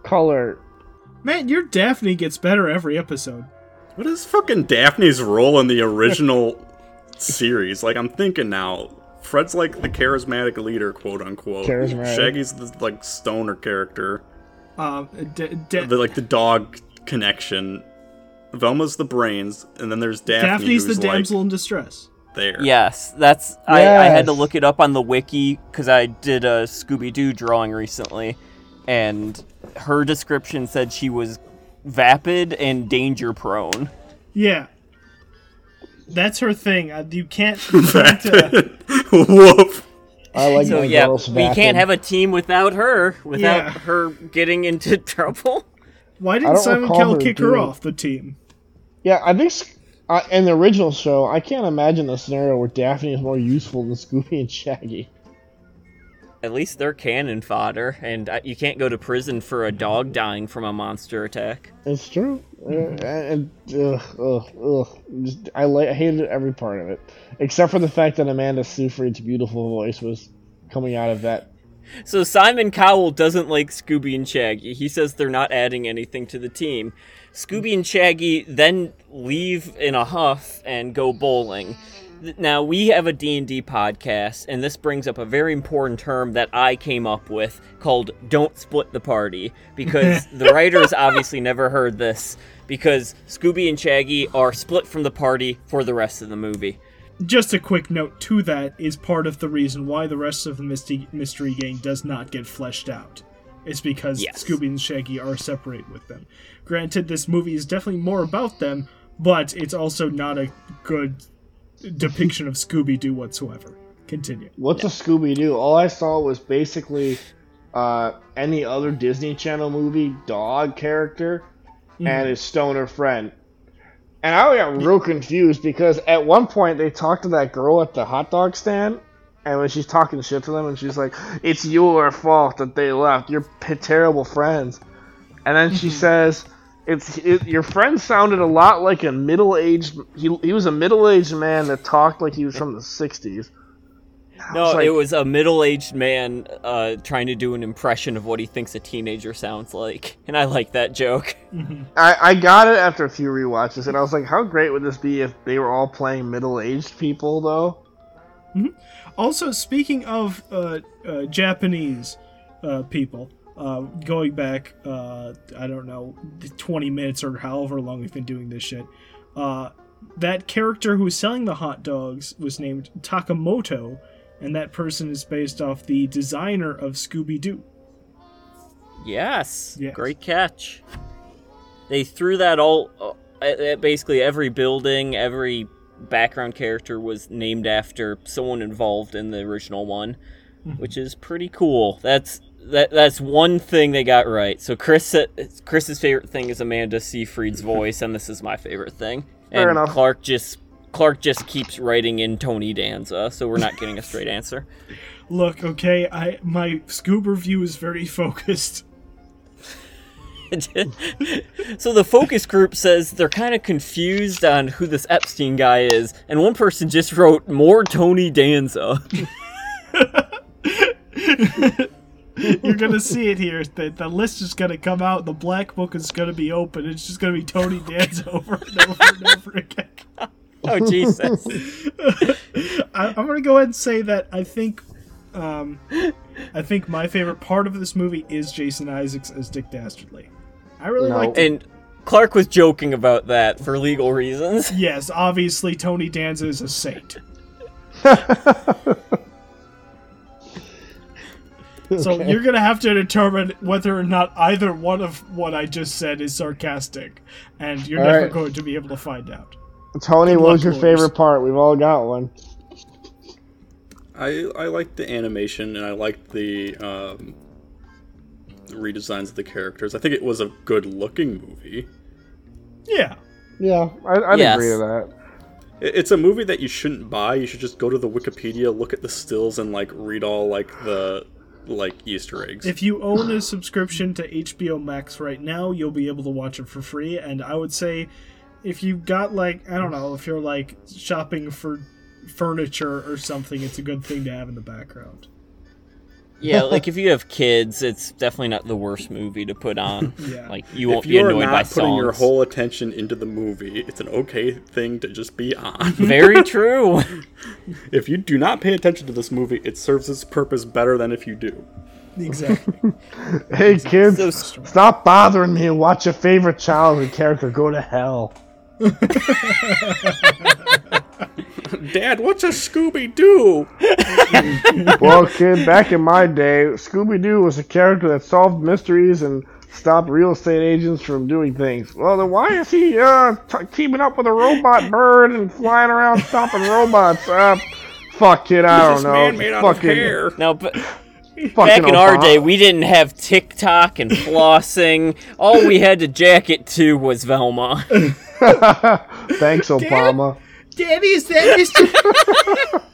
Speaker 2: color?
Speaker 3: Man, your Daphne gets better every episode.
Speaker 4: What is fucking Daphne's role in the original series? Like, I'm thinking now. Fred's like the charismatic leader, quote unquote.
Speaker 2: Charismatic.
Speaker 4: Shaggy's the like stoner character.
Speaker 3: Um, d- d-
Speaker 4: The like the dog connection. Velma's the brains, and then there's Daphne,
Speaker 3: Daphne's the
Speaker 4: who's
Speaker 3: damsel in distress.
Speaker 4: there.
Speaker 1: Yes, that's I, I had to look it up on the wiki because I did a Scooby Doo drawing recently, and her description said she was vapid and danger prone.
Speaker 3: Yeah. That's her thing. Uh, you can't. You can't uh,
Speaker 4: Woof.
Speaker 2: I like
Speaker 1: So
Speaker 2: my
Speaker 1: yeah,
Speaker 2: girls
Speaker 1: we can't have a team without her, without
Speaker 3: Yeah.
Speaker 1: her getting into trouble.
Speaker 3: Why
Speaker 2: I
Speaker 3: didn't
Speaker 2: don't
Speaker 3: Simon
Speaker 2: recall
Speaker 3: Cowell
Speaker 2: her
Speaker 3: kick her
Speaker 2: doing-
Speaker 3: off the team?
Speaker 2: Yeah, I think s- uh, in the original show, I can't imagine a scenario where Daphne is more useful than Scooby and Shaggy.
Speaker 1: At least they're cannon fodder, and you can't go to prison for a dog dying from a monster attack.
Speaker 2: It's true. Uh, and ugh, ugh, ugh. Just, I, li- I hated every part of it, except for the fact that Amanda Seyfried's beautiful voice was coming out of that.
Speaker 1: So Simon Cowell doesn't like Scooby and Shaggy. He says they're not adding anything to the team. Scooby and Shaggy then leave in a huff and go bowling. Now we have a D&D podcast and this brings up a very important term that I came up with called don't split the party because the writers obviously never heard this because Scooby and Shaggy are split from the party for the rest of the movie.
Speaker 3: Just a quick note to that is part of the reason why the rest of the Misty Mystery Gang does not get fleshed out. It's because
Speaker 1: Yes.
Speaker 3: Scooby and Shaggy are separate with them. Granted, this movie is definitely more about them, but it's also not a good depiction of Scooby Doo whatsoever. Continue.
Speaker 2: What's a Scooby Doo? All I saw was basically uh, any other Disney Channel movie dog character and his stoner friend. And I got real confused because at one point they talked to that girl at the hot dog stand, and when she's talking shit to them, and she's like, "It's your fault that they left. You're p- terrible friends." And then she says, "It's it, your friend sounded a lot like a middle-aged. He he was a middle-aged man that talked like he was from the '60s."
Speaker 1: No,
Speaker 2: was like-
Speaker 1: it was a middle-aged man uh, trying to do an impression of what he thinks a teenager sounds like, and I like that joke.
Speaker 2: I, I got it after a few rewatches, and I was like, how great would this be if they were all playing middle-aged people, though?
Speaker 3: Also, speaking of uh, uh, Japanese uh, people, uh, going back, uh, I don't know, 20 minutes or however long we've been doing this shit, uh, that character who was selling the hot dogs was named Takamoto, and that person is based off the designer of Scooby Doo.
Speaker 1: Yes,
Speaker 3: Yes.
Speaker 1: great catch. They threw that all uh, at, at basically every building, every background character was named after someone involved in the original one, which is pretty cool. That's that that's one thing they got right. So Chris Chris's favorite thing is Amanda Seyfried's voice, and this is my favorite thing.
Speaker 2: Fair
Speaker 1: and
Speaker 2: enough.
Speaker 1: Clark just Clark just keeps writing in Tony Danza, so we're not getting a straight answer.
Speaker 3: Look, okay, I my Scoob review is very focused.
Speaker 1: so the focus group says they're kind of confused on who this Epstein guy is, and one person just wrote more Tony Danza.
Speaker 3: You're gonna see it here. The, the list is gonna come out. The black book is gonna be open. It's just gonna be Tony Danza over and over and over again.
Speaker 1: oh Jesus!
Speaker 3: I, I'm gonna go ahead and say that I think, um, I think my favorite part of this movie is Jason Isaacs as Dick Dastardly. I really
Speaker 2: No.
Speaker 3: like.
Speaker 1: And Clark was joking about that for legal reasons.
Speaker 3: Yes, obviously Tony Danza is a saint. So you're gonna have to determine whether or not either one of what I just said is sarcastic, and you're
Speaker 2: All
Speaker 3: never
Speaker 2: right.
Speaker 3: going to be able to find out.
Speaker 2: Tony, what was your
Speaker 3: boys.
Speaker 2: favorite part? We've all got one.
Speaker 4: I I liked the animation and I liked the um, redesigns of the characters. I think it was a good looking movie.
Speaker 3: Yeah,
Speaker 2: Yeah, I, I'd
Speaker 1: Yes.
Speaker 2: agree with that.
Speaker 4: It- It's a movie that you shouldn't buy. You should just go to the Wikipedia, look at the stills, and like read all like the like Easter eggs.
Speaker 3: if you own a subscription to HBO Max right now, you'll be able to watch it for free. And I would say, if you got like I don't know, if you're like shopping for furniture or something, it's a good thing to have in the background.
Speaker 1: Yeah, like if you have kids, it's definitely not the worst movie to put on.
Speaker 3: Yeah.
Speaker 1: Like you won't
Speaker 4: if
Speaker 1: be
Speaker 4: you are
Speaker 1: annoyed by
Speaker 4: not putting your whole attention into the movie, it's an okay thing to just be on.
Speaker 1: Very true.
Speaker 4: if you do not pay attention to this movie, it serves its purpose better than if you do.
Speaker 3: Exactly.
Speaker 2: Hey, kids,
Speaker 1: So
Speaker 2: stop bothering me and watch your favorite childhood character go to hell.
Speaker 4: Dad, what's a Scooby Doo?
Speaker 2: Well, kid, back in my day, Scooby Doo was a character that solved mysteries and stopped real estate agents from doing things. Well, then why is he uh, t- teaming up with a robot bird and flying around stopping robots? Uh, fuck, kid, I don't
Speaker 4: This
Speaker 2: know.
Speaker 4: man made out of hair.
Speaker 1: no, but
Speaker 2: Fucking
Speaker 1: Back in our day, we didn't have TikTok and flossing. All we had to jack it to was Velma.
Speaker 2: Thanks, Obama.
Speaker 3: Daddy, is that Mr.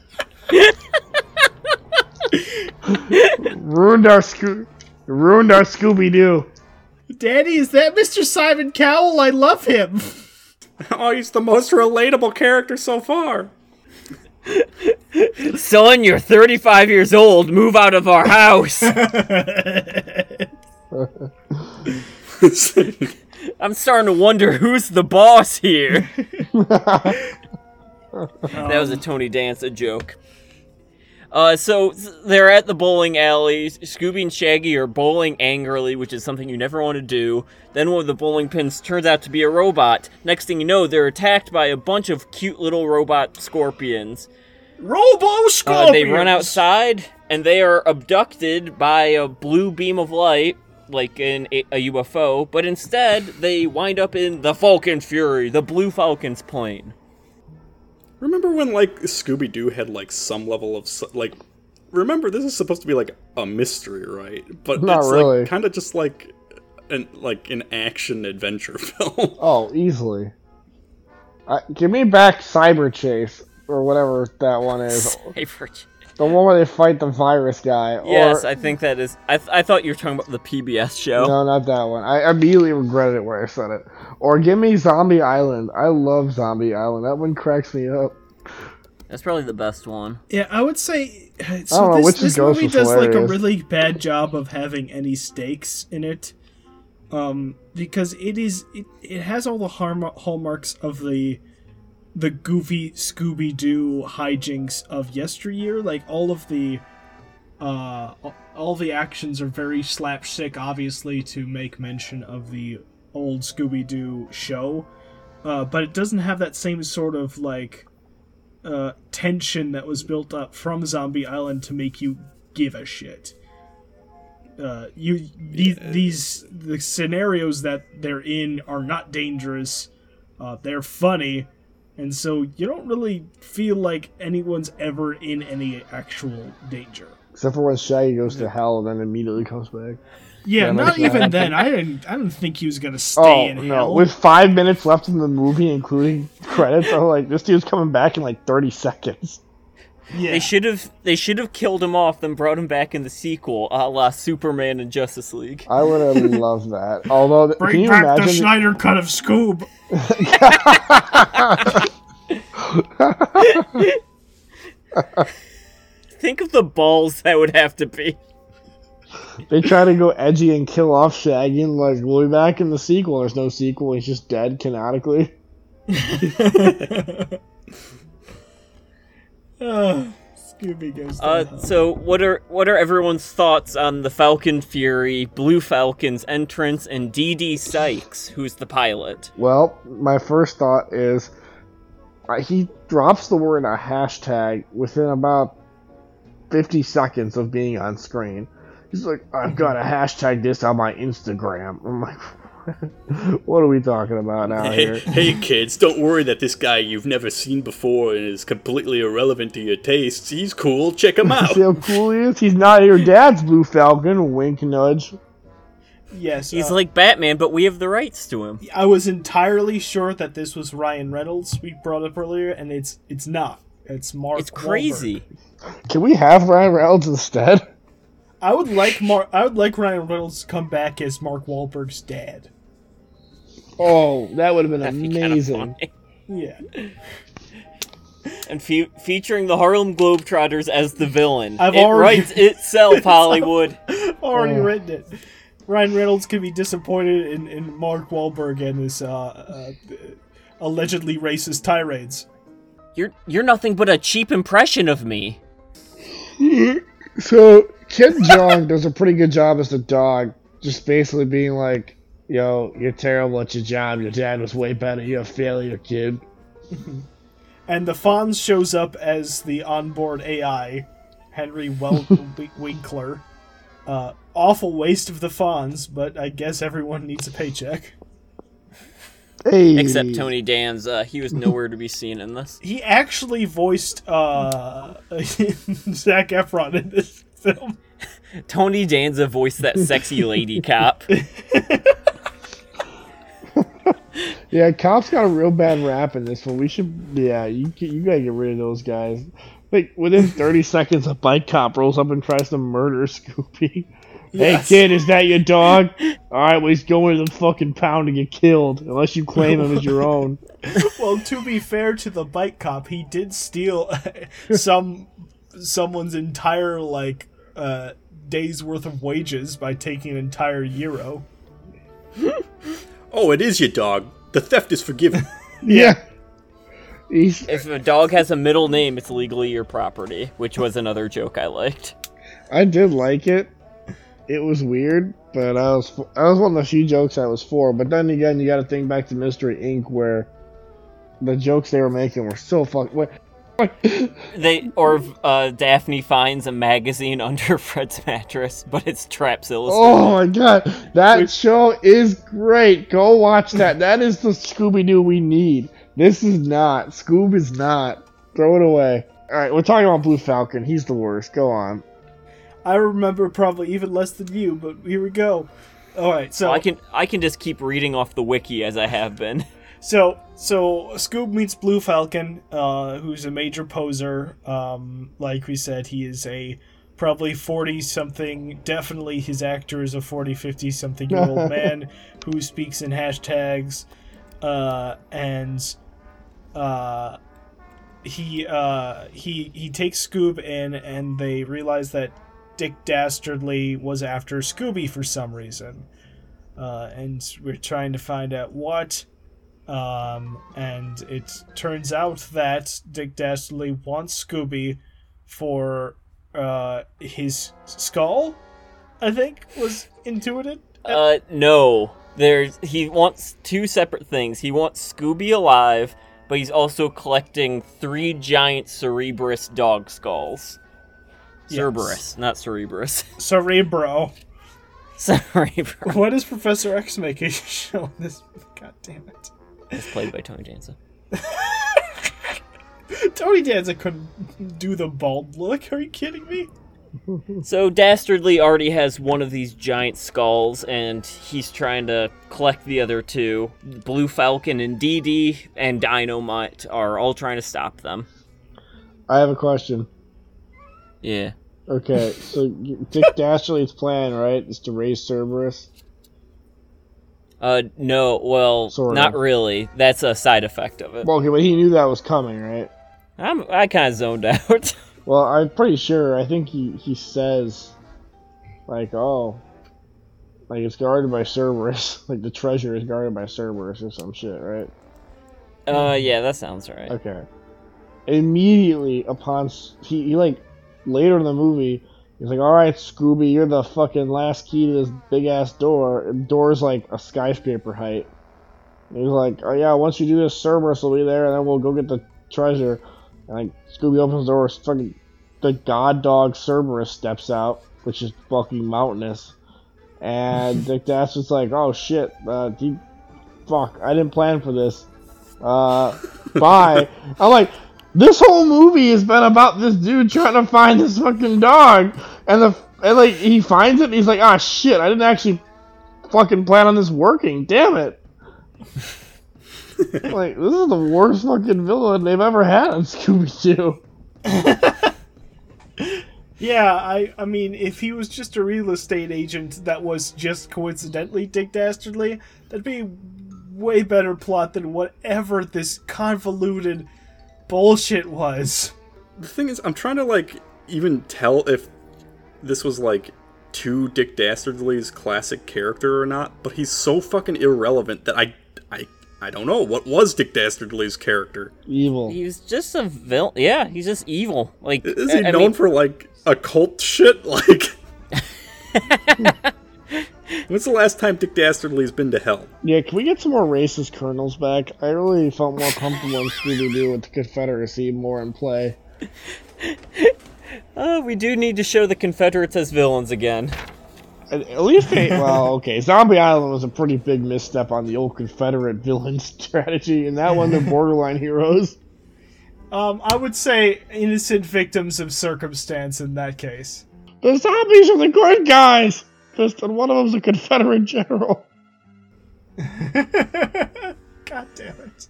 Speaker 2: Ruined our Scoo- ruined our Scooby Doo.
Speaker 3: Daddy, is that Mr. Simon Cowell? I love him.
Speaker 4: Oh, he's the most relatable character so far.
Speaker 1: Son, you're 35 years old. Move out of our house. I'm starting to wonder who's the boss here. that was a Tony Danza joke. Uh, so they're at the bowling alley. Scooby and Shaggy are bowling angrily, which is something you never want to do. Then one of the bowling pins turns out to be a robot. Next thing you know, they're attacked by a bunch of cute little robot scorpions.
Speaker 3: Robo Scorpion.
Speaker 1: Uh, they run outside and they are abducted by a blue beam of light, like in a, a UFO, but instead they wind up in the Falcon Fury, the Blue Falcon's plane.
Speaker 4: Remember when like Scooby Doo had like some level of like? Remember this is supposed to be like a mystery, right? But
Speaker 2: Not
Speaker 4: it's
Speaker 2: really.
Speaker 4: like kind of just like an like an action adventure film.
Speaker 2: Oh, easily. Uh, give me back Cyber Chase or whatever that one is.
Speaker 1: Favorite.
Speaker 2: The one where they fight the virus guy.
Speaker 1: Yes,
Speaker 2: or,
Speaker 1: I think that is. I, th- I thought you were talking about the PBS show.
Speaker 2: No, not that one. I immediately regretted it when I said it. Or give me Zombie Island. I love Zombie Island. That one cracks me up.
Speaker 1: That's probably the best one.
Speaker 3: Yeah, I would say. So
Speaker 2: I don't know,
Speaker 3: this, this movie
Speaker 2: was
Speaker 3: does like a really bad job of having any stakes in it, um, because it is it, it has all the harm, hallmarks of the the goofy Scooby Doo hijinks of yesteryear. Like all of the uh, all the actions are very slapstick, obviously to make mention of the old Scooby Doo show, uh, but it doesn't have that same sort of like uh, tension that was built up from Zombie Island to make you give a shit. Uh, you these, these the scenarios that they're in are not dangerous. Uh, they're funny, and so you don't really feel like anyone's ever in any actual danger.
Speaker 2: Except for when Shaggy goes to hell and then immediately comes back.
Speaker 3: Yeah,
Speaker 2: Yeah,
Speaker 3: not even then. I didn't. I didn't think he was gonna stay
Speaker 2: Oh
Speaker 3: in
Speaker 2: no!
Speaker 3: hell.
Speaker 2: With five minutes left in the movie, including credits, I'm like, this dude's coming back in like 30 seconds.
Speaker 3: Yeah.
Speaker 1: They should have. They should have killed him off, then brought him back in the sequel, a la Superman and Justice League.
Speaker 2: I would have loved that. Although, th- can
Speaker 3: Bring
Speaker 2: you
Speaker 3: back the? Snyder cut of Scoob.
Speaker 1: Think of the balls that would have to be.
Speaker 2: they try to go edgy and kill off Shaggy, and like, we'll be back in the sequel. There's no sequel. He's just dead canonically.
Speaker 3: Uh, Scooby goes. To
Speaker 1: Uh,
Speaker 3: hell.
Speaker 1: so what are what are everyone's thoughts on the Falcon Fury, Blue Falcon's entrance, and D.D. Sykes, who's the pilot?
Speaker 2: Well, my first thought is uh, he drops the word a hashtag within about 50 seconds of being on screen. He's like, I've got to hashtag this on my Instagram. I'm like, what are we talking about now
Speaker 4: Hey,
Speaker 2: here?
Speaker 4: hey kids, don't worry that this guy you've never seen before and is completely irrelevant to your tastes. He's cool. Check him out.
Speaker 2: See how cool he is? He's not your dad's Blue Falcon. Wink, nudge.
Speaker 3: yes,
Speaker 1: He's
Speaker 3: uh,
Speaker 1: like Batman, but we have the rights to him.
Speaker 3: I was entirely sure that this was Ryan Reynolds we brought up earlier, and it's it's not. It's Mark.
Speaker 1: It's crazy.
Speaker 2: Can we have Ryan Reynolds instead?
Speaker 3: I would like Mar- I would like Ryan Reynolds to come back as Mark Wahlberg's dad.
Speaker 2: Oh, that would have been
Speaker 1: That'd
Speaker 2: amazing.
Speaker 1: funny.
Speaker 3: Yeah,
Speaker 1: And fe- featuring the Harlem Globetrotters as the villain.
Speaker 3: I've
Speaker 1: it
Speaker 3: already-
Speaker 1: writes itself, Hollywood.
Speaker 3: already
Speaker 2: Oh.
Speaker 3: written it. Ryan Reynolds could be disappointed in, in Mark Wahlberg and his uh, uh, allegedly racist tirades.
Speaker 1: You're you're nothing but a cheap impression of me.
Speaker 2: So Ken Jeong does a pretty good job as the dog, just basically being like, "Yo, you're terrible at your job. Your dad was way better. You're a failure, kid."
Speaker 3: And the Fonz shows up as the onboard AI, Henry Wel- Winkler. Uh, awful waste of the Fonz, but I guess everyone needs a paycheck.
Speaker 2: Hey,
Speaker 1: Except Tony Danza, he was nowhere to be seen in this.
Speaker 3: He actually voiced uh, Zac Efron in this film.
Speaker 1: Tony Danza voiced that sexy lady cop.
Speaker 2: Yeah, cops got a real bad rap in this one. We should, yeah, you you gotta get rid of those guys. Like within 30 seconds, a bike cop rolls up and tries to murder Scooby.
Speaker 3: Yes.
Speaker 2: Hey kid, is that your dog? All right, well he's going to the fucking pound to get killed unless you claim him as your own.
Speaker 3: well, to be fair to the bike cop, he did steal some someone's entire like uh, day's worth of wages by taking an entire euro.
Speaker 4: Oh, it is your dog. The theft is forgiven.
Speaker 2: Yeah. He's,
Speaker 1: If a dog has a middle name, it's legally your property, which was another joke I liked.
Speaker 2: I did like it. It was weird, but I was I was one of the few jokes I was for. But then again, you got to think back to Mystery Inc., where the jokes they were making were so fuck. What?
Speaker 1: They or uh, Daphne finds a magazine under Fred's mattress, but it's Traps Illustrated.
Speaker 2: Oh my god, that show is great. Go watch that. That is the Scooby Doo we need. This is not. Scoob is not. Throw it away. All right, we're talking about Blue Falcon. He's the worst. Go on.
Speaker 3: I remember probably even less than you, but here we go. All right, so
Speaker 1: I can I can just keep reading off the wiki as I have been.
Speaker 3: So, so Scoob meets Blue Falcon, uh, who's a major poser. Um, like we said, he is a probably 40 something, definitely his actor is a 40, 50 something year old man who speaks in hashtags. Uh, and uh, he, uh, he, he takes Scoob in, and they realize that Dick Dastardly was after Scooby for some reason. Uh, and we're trying to find out what. Um, and it turns out that Dick Dastardly wants Scooby for uh, his skull. I think was intuited.
Speaker 1: Uh, no. There's he wants two separate things. He wants Scooby alive, but he's also collecting three giant Cerebrus dog skulls.
Speaker 3: Yes.
Speaker 1: Cerberus, not Cerebrus.
Speaker 3: Cerebro.
Speaker 1: Cerebro.
Speaker 3: What is Professor X making show in this? God damn it!
Speaker 1: It's played by Tony Danza.
Speaker 3: Tony Danza couldn't do the bald look. Are you kidding me?
Speaker 1: So Dastardly already has one of these giant skulls, and he's trying to collect the other two. Blue Falcon and Dee Dee and Dynamite are all trying to stop them.
Speaker 2: I have a question.
Speaker 1: Yeah.
Speaker 2: Okay, so Dick Dastardly's plan, right, is to raise Cerberus.
Speaker 1: Uh, no, well,
Speaker 2: Sorta.
Speaker 1: not really. That's a side effect of it.
Speaker 2: Well, okay, but he knew that was coming, right?
Speaker 1: I'm, I kind of zoned out.
Speaker 2: Well, I'm pretty sure. I think he he says, like, oh, like it's guarded by Cerberus. like the treasure is guarded by Cerberus or some shit, right?
Speaker 1: uh, yeah, that sounds right.
Speaker 2: Okay. Immediately upon he, he like later in the movie, he's like, "All right, Scooby, you're the fucking last key to this big ass door. And door's like a skyscraper height." And he's like, "Oh yeah, once you do this, Cerberus will be there, and then we'll go get the treasure." And like Scooby opens the door, fucking the god dog Cerberus steps out, which is fucking mountainous. And Dick Dastard's like, "Oh shit, uh, fuck, I didn't plan for this." Uh, bye. I'm like, this whole movie has been about this dude trying to find this fucking dog, and the and like he finds it, and he's like, ah shit, I didn't actually fucking plan on this working. Damn it. like this is the worst fucking villain they've ever had on Scooby Doo.
Speaker 3: Yeah, I I mean, if he was just a real estate agent that was just coincidentally Dick Dastardly, that'd be way better plot than whatever this convoluted bullshit was.
Speaker 4: The thing is, I'm trying to like even tell if this was like to Dick Dastardly's classic character or not, but he's so fucking irrelevant that I I I don't know what was Dick Dastardly's character.
Speaker 2: Evil.
Speaker 1: He's just a villain. Yeah, he's just evil. Like,
Speaker 4: Is he
Speaker 1: I- I
Speaker 4: known
Speaker 1: mean,
Speaker 4: for like occult shit? Like, when's the last time Dick Dastardly's been to hell?
Speaker 2: Yeah, can we get some more racist colonels back? I really felt more comfortable in Scooby Doo with the Confederacy more in play.
Speaker 1: Uh, we do need to show the Confederates as villains again.
Speaker 2: At, at least they, well, okay, Zombie Island was a pretty big misstep on the old Confederate villain strategy, and that one they're borderline heroes.
Speaker 3: Um, I would say innocent victims of circumstance in that case.
Speaker 2: The zombies are the good guys. Just and one of them's a Confederate general.
Speaker 3: God damn it.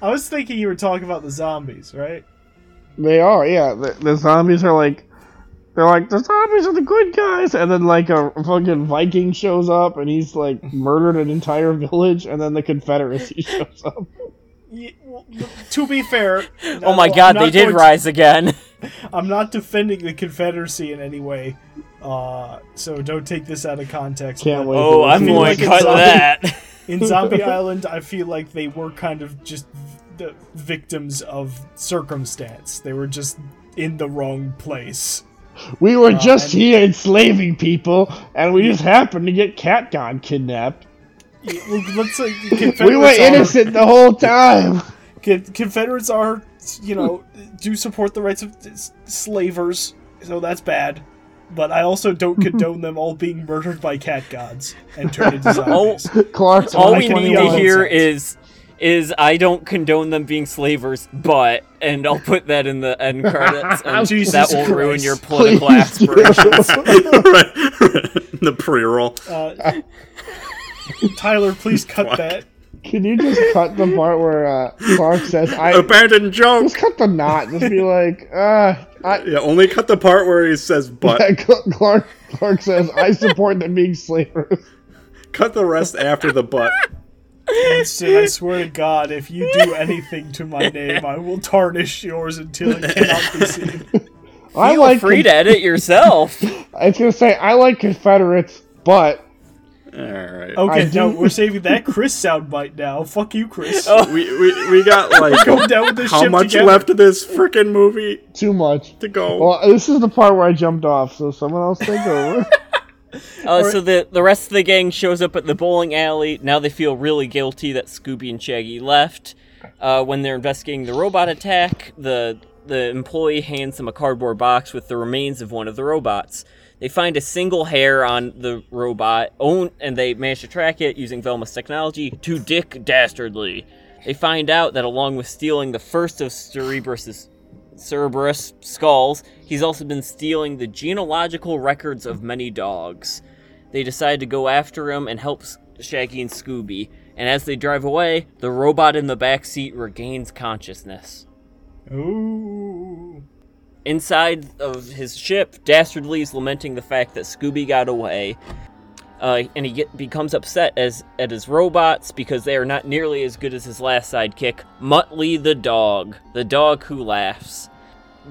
Speaker 3: I was thinking you were talking about the zombies, right?
Speaker 2: They are, yeah. The, the zombies are like, they're like the zombies are the good guys, and then like a fucking Viking shows up and he's like murdered an entire village, and then the Confederacy shows up.
Speaker 3: Ye- well, to be fair,
Speaker 1: Oh my
Speaker 3: I'm
Speaker 1: god, they did
Speaker 3: going to-
Speaker 1: rise again.
Speaker 3: I'm not defending the Confederacy in any way, uh, so don't take this out of context.
Speaker 2: Can't wait.
Speaker 1: Oh, I'm going
Speaker 3: like
Speaker 1: to cut
Speaker 3: zombie-
Speaker 1: that.
Speaker 3: In Zombie Island, I feel like they were kind of just the victims of circumstance. They were just in the wrong place.
Speaker 2: We were just
Speaker 3: and-
Speaker 2: here enslaving people, and we just happened to get Catgon kidnapped.
Speaker 3: Yeah, well, Let's say
Speaker 2: We were
Speaker 3: Confederates are-
Speaker 2: innocent the whole time.
Speaker 3: Confederates are, you know, do support the rights of s- slavers, so that's bad. But I also don't condone them all being murdered by cat gods and turned into zombies.
Speaker 2: Clark's
Speaker 1: All we need to hear is is I don't condone them being slavers, but and I'll put that in the end credits, and
Speaker 3: Jesus
Speaker 1: that won't ruin your political
Speaker 2: Please.
Speaker 1: aspirations.
Speaker 4: right, right. The pre-roll.
Speaker 3: Uh, Tyler, please cut that.
Speaker 2: Can you just cut the part where uh, Clark says, "I"?
Speaker 4: Abandoned joke.
Speaker 2: Just cut the knot. Just be like, uh, I.
Speaker 4: Yeah, only cut the part where he says "but."
Speaker 2: Clark. Clark says, "I support them being slavers."
Speaker 4: cut the rest after the "but."
Speaker 3: Winston, I swear to God, if you do anything to my name, I will tarnish yours until it cannot be seen.
Speaker 2: I
Speaker 1: Feel
Speaker 2: like.
Speaker 1: free to edit yourself.
Speaker 2: I was gonna say I like Confederates, but
Speaker 4: All right.
Speaker 3: Okay,
Speaker 2: I
Speaker 3: no, we're saving that Chris soundbite now. Fuck you, Chris.
Speaker 4: We, we we got like
Speaker 3: Go down with this
Speaker 4: how
Speaker 3: ship
Speaker 4: much
Speaker 3: together.
Speaker 4: left of this freaking movie
Speaker 2: too much.
Speaker 4: to go?
Speaker 2: Well, this is the part where I jumped off, so someone else take over.
Speaker 1: Uh, so the the rest of the gang shows up at the bowling alley. Now they feel really guilty that Scooby and Shaggy left. Uh, when they're investigating the robot attack, the the employee hands them a cardboard box with the remains of one of the robots. They find a single hair on the robot, own, and they manage to track it using Velma's technology to Dick Dastardly. They find out that along with stealing the first of Cerebrus's Cerberus skulls, he's also been stealing the genealogical records of many dogs. They decide to go after him and help Shaggy and Scooby, and as they drive away, the robot in the back seat regains consciousness.
Speaker 3: Ooh.
Speaker 1: Inside of his ship, Dastardly is lamenting the fact that Scooby got away, uh, and he get, becomes upset as at his robots because they are not nearly as good as his last sidekick, Muttley the dog, the dog who laughs.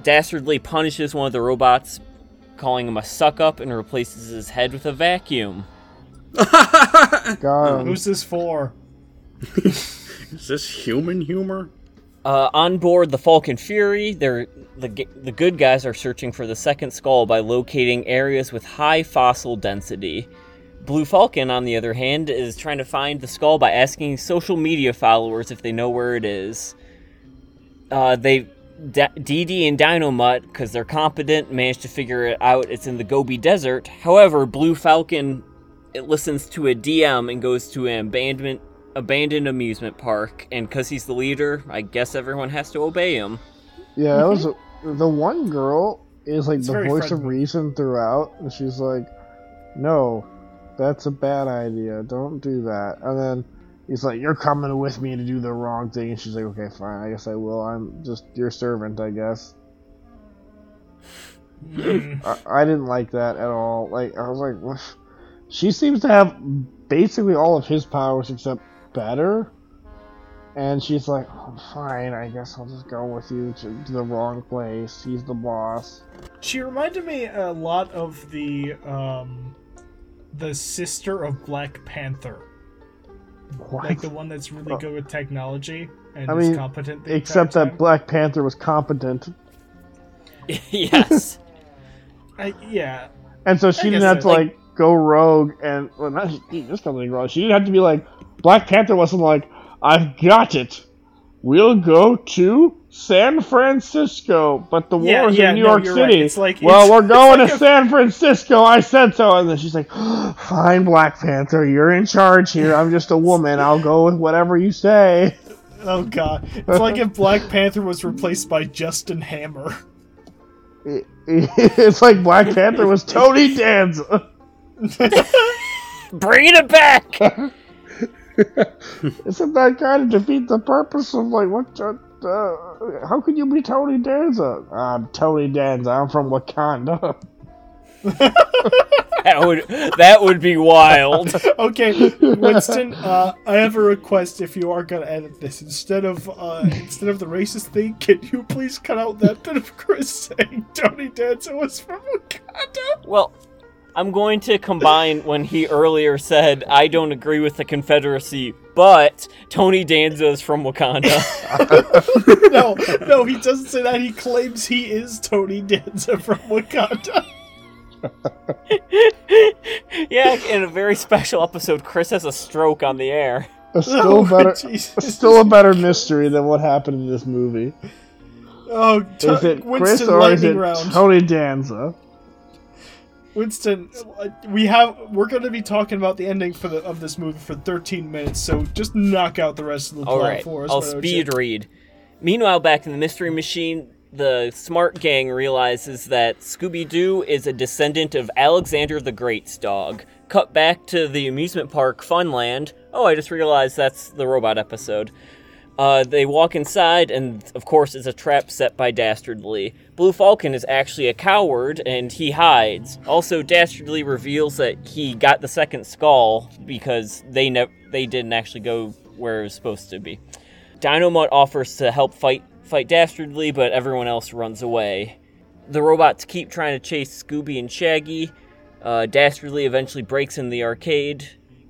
Speaker 1: Dastardly punishes one of the robots, calling him a suck up, and replaces his head with a vacuum.
Speaker 2: God,
Speaker 3: Who's this for?
Speaker 4: Is this human humor?
Speaker 1: Uh, on board the Falcon Fury, they're, the the good guys are searching for the second skull by locating areas with high fossil density. Blue Falcon, on the other hand, is trying to find the skull by asking social media followers if they know where it is. Uh, they D- DD and Dynomutt, because they're competent, managed to figure it out. It's in the Gobi Desert. However, Blue Falcon it listens to a DM and goes to an abandoned abandoned amusement park. And because he's the leader, I guess everyone has to obey him.
Speaker 2: yeah, that was the one girl is like
Speaker 3: It's
Speaker 2: the voice of reason throughout, and she's like, "No, that's a bad idea. Don't do that." And then he's like, "You're coming with me to do the wrong thing," and she's like, "Okay, fine. I guess I will. I'm just your servant, I guess." Hmm. I, I didn't like that at all. Like I was like, what? she seems to have basically all of his powers except better. And she's like, oh, fine, I guess I'll just go with you to, to the wrong place. He's the boss.
Speaker 3: She reminded me a lot of the um, the sister of Black Panther,
Speaker 2: What?
Speaker 3: like the one that's really good with technology and
Speaker 2: I
Speaker 3: is
Speaker 2: mean,
Speaker 3: competent. the
Speaker 2: Except that Black Panther was competent.
Speaker 1: yes.
Speaker 3: I, yeah,
Speaker 2: And so she
Speaker 3: I
Speaker 2: didn't
Speaker 3: guess
Speaker 2: have to
Speaker 3: so.
Speaker 2: like go rogue and well not just something wrong. She didn't have to be like Black Panther wasn't like, I've got it. We'll go to San Francisco, but the
Speaker 3: Yeah,
Speaker 2: is
Speaker 3: yeah,
Speaker 2: in New
Speaker 3: no,
Speaker 2: York
Speaker 3: you're right.
Speaker 2: City.
Speaker 3: It's like-
Speaker 2: well,
Speaker 3: it's-
Speaker 2: we're
Speaker 3: it's
Speaker 2: going
Speaker 3: like
Speaker 2: to
Speaker 3: a-
Speaker 2: San Francisco. I said so, and then she's like, "Fine, Black Panther, you're in charge here. I'm just a woman. I'll go with whatever you say."
Speaker 3: oh god, it's like if Black Panther was replaced by Justin Hammer.
Speaker 2: it- it's like Black Panther was Tony Danza.
Speaker 1: Bringing it back.
Speaker 2: Isn't that kind of defeat the purpose of like what? Uh, uh, how could you be Tony Danza? I'm Tony Danza. I'm from Wakanda.
Speaker 1: that would that would be wild.
Speaker 3: Okay, Winston, uh, I have a request. If you are gonna edit this, instead of uh, instead of the racist thing, can you please cut out that bit of Chris saying Tony Danza was from Wakanda?
Speaker 1: Well, I'm going to combine when he earlier said I don't agree with the Confederacy, but Tony Danza is from Wakanda.
Speaker 3: No, no, he doesn't say that. He claims he is Tony Danza from Wakanda.
Speaker 1: yeah, in a very special episode, Chris has a stroke on the air.
Speaker 2: A still
Speaker 3: Oh,
Speaker 2: better,
Speaker 3: Jesus.
Speaker 2: still a better mystery than what happened in this movie.
Speaker 3: Oh, t-
Speaker 2: Is it Chris or is it
Speaker 3: round.
Speaker 2: Tony Danza?
Speaker 3: Winston, we have we're going to be talking about the ending for the of this movie for 13 minutes, so just knock out the rest of the
Speaker 1: All
Speaker 3: plot
Speaker 1: right,
Speaker 3: for us.
Speaker 1: I'll speed
Speaker 3: you?
Speaker 1: read. Meanwhile, back in the Mystery Machine, the Smart Gang realizes that Scooby Doo is a descendant of Alexander the Great's dog. Cut back to the amusement park Funland. Oh, I just realized that's the robot episode. Uh, they walk inside, and of course, it's a trap set by Dastardly. Blue Falcon is actually a coward, and he hides. Also, Dastardly reveals that he got the second skull because they they didn't actually go where it was supposed to be. Dynamite offers to help fight fight Dastardly, but everyone else runs away. The robots keep trying to chase Scooby and Shaggy. Uh, Dastardly eventually breaks in the arcade,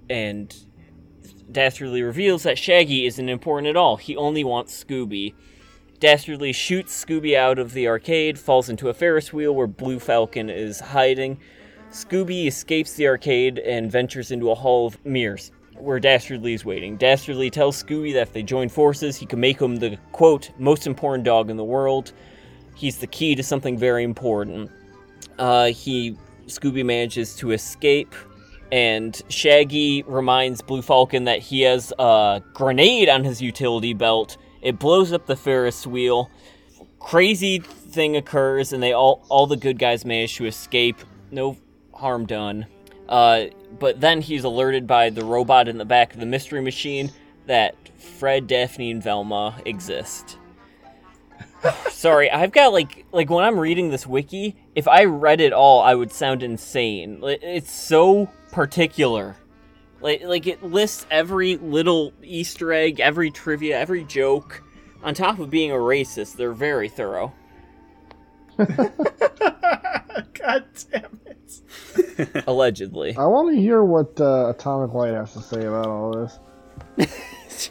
Speaker 1: and Dastardly reveals that Shaggy isn't important at all. He only wants Scooby. Dastardly shoots Scooby out of the arcade, falls into a Ferris wheel where Blue Falcon is hiding. Scooby escapes the arcade and ventures into a hall of mirrors, where Dastardly is waiting. Dastardly tells Scooby that if they join forces, he can make him the, quote, most important dog in the world. He's the key to something very important. Uh, he Scooby manages to escape, and Shaggy reminds Blue Falcon that he has a grenade on his utility belt. It blows up the Ferris wheel. Crazy thing occurs, and they all all the good guys manage to escape. No harm done. Uh, but then he's alerted by the robot in the back of the mystery machine that Fred, Daphne, and Velma exist. Sorry, I've got like like when I'm reading this wiki, if I read it all, I would sound insane. It's so particular. Like like it lists every little Easter egg, every trivia, every joke. On top of being a racist, they're very thorough.
Speaker 3: God damn it!
Speaker 1: Allegedly.
Speaker 2: I want to hear what uh, Atomic Light has to say about all this.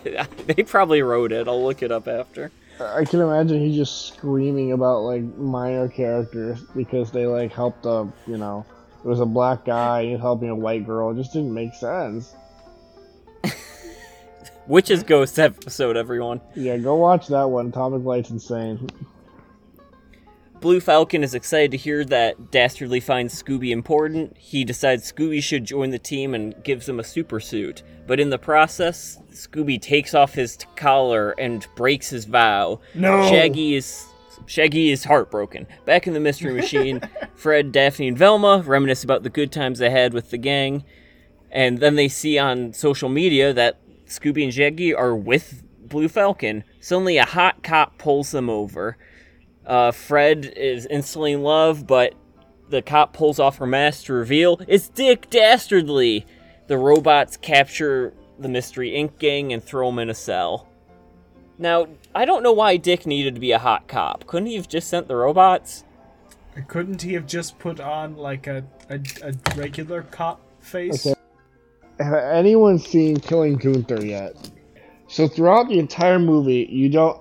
Speaker 1: they probably wrote it. I'll look it up after.
Speaker 2: I can imagine he's just screaming about like minor characters because they like helped a you know it was a black guy he's helping a white girl. It just didn't make sense.
Speaker 1: Witch's Ghost episode, everyone.
Speaker 2: Yeah, go watch that one. Atomic Light's insane.
Speaker 1: Blue Falcon is excited to hear that Dastardly finds Scooby important. He decides Scooby should join the team and gives him a super suit. But in the process, Scooby takes off his t- collar and breaks his vow.
Speaker 3: No.
Speaker 1: Shaggy is Shaggy is heartbroken. Back in the mystery machine, Fred, Daphne, and Velma reminisce about the good times they had with the gang. And then they see on social media that Scooby and Shaggy are with Blue Falcon. Suddenly, a hot cop pulls them over. Uh, Fred is instantly in love, but the cop pulls off her mask to reveal it's Dick Dastardly. The robots capture the Mystery Inc. gang and throw him in a cell. Now, I don't know why Dick needed to be a hot cop. Couldn't he have just sent the robots?
Speaker 3: Couldn't he have just put on like a a, a regular cop face?
Speaker 2: Okay. Have anyone seen Killing Gunther yet? So throughout the entire movie, you don't.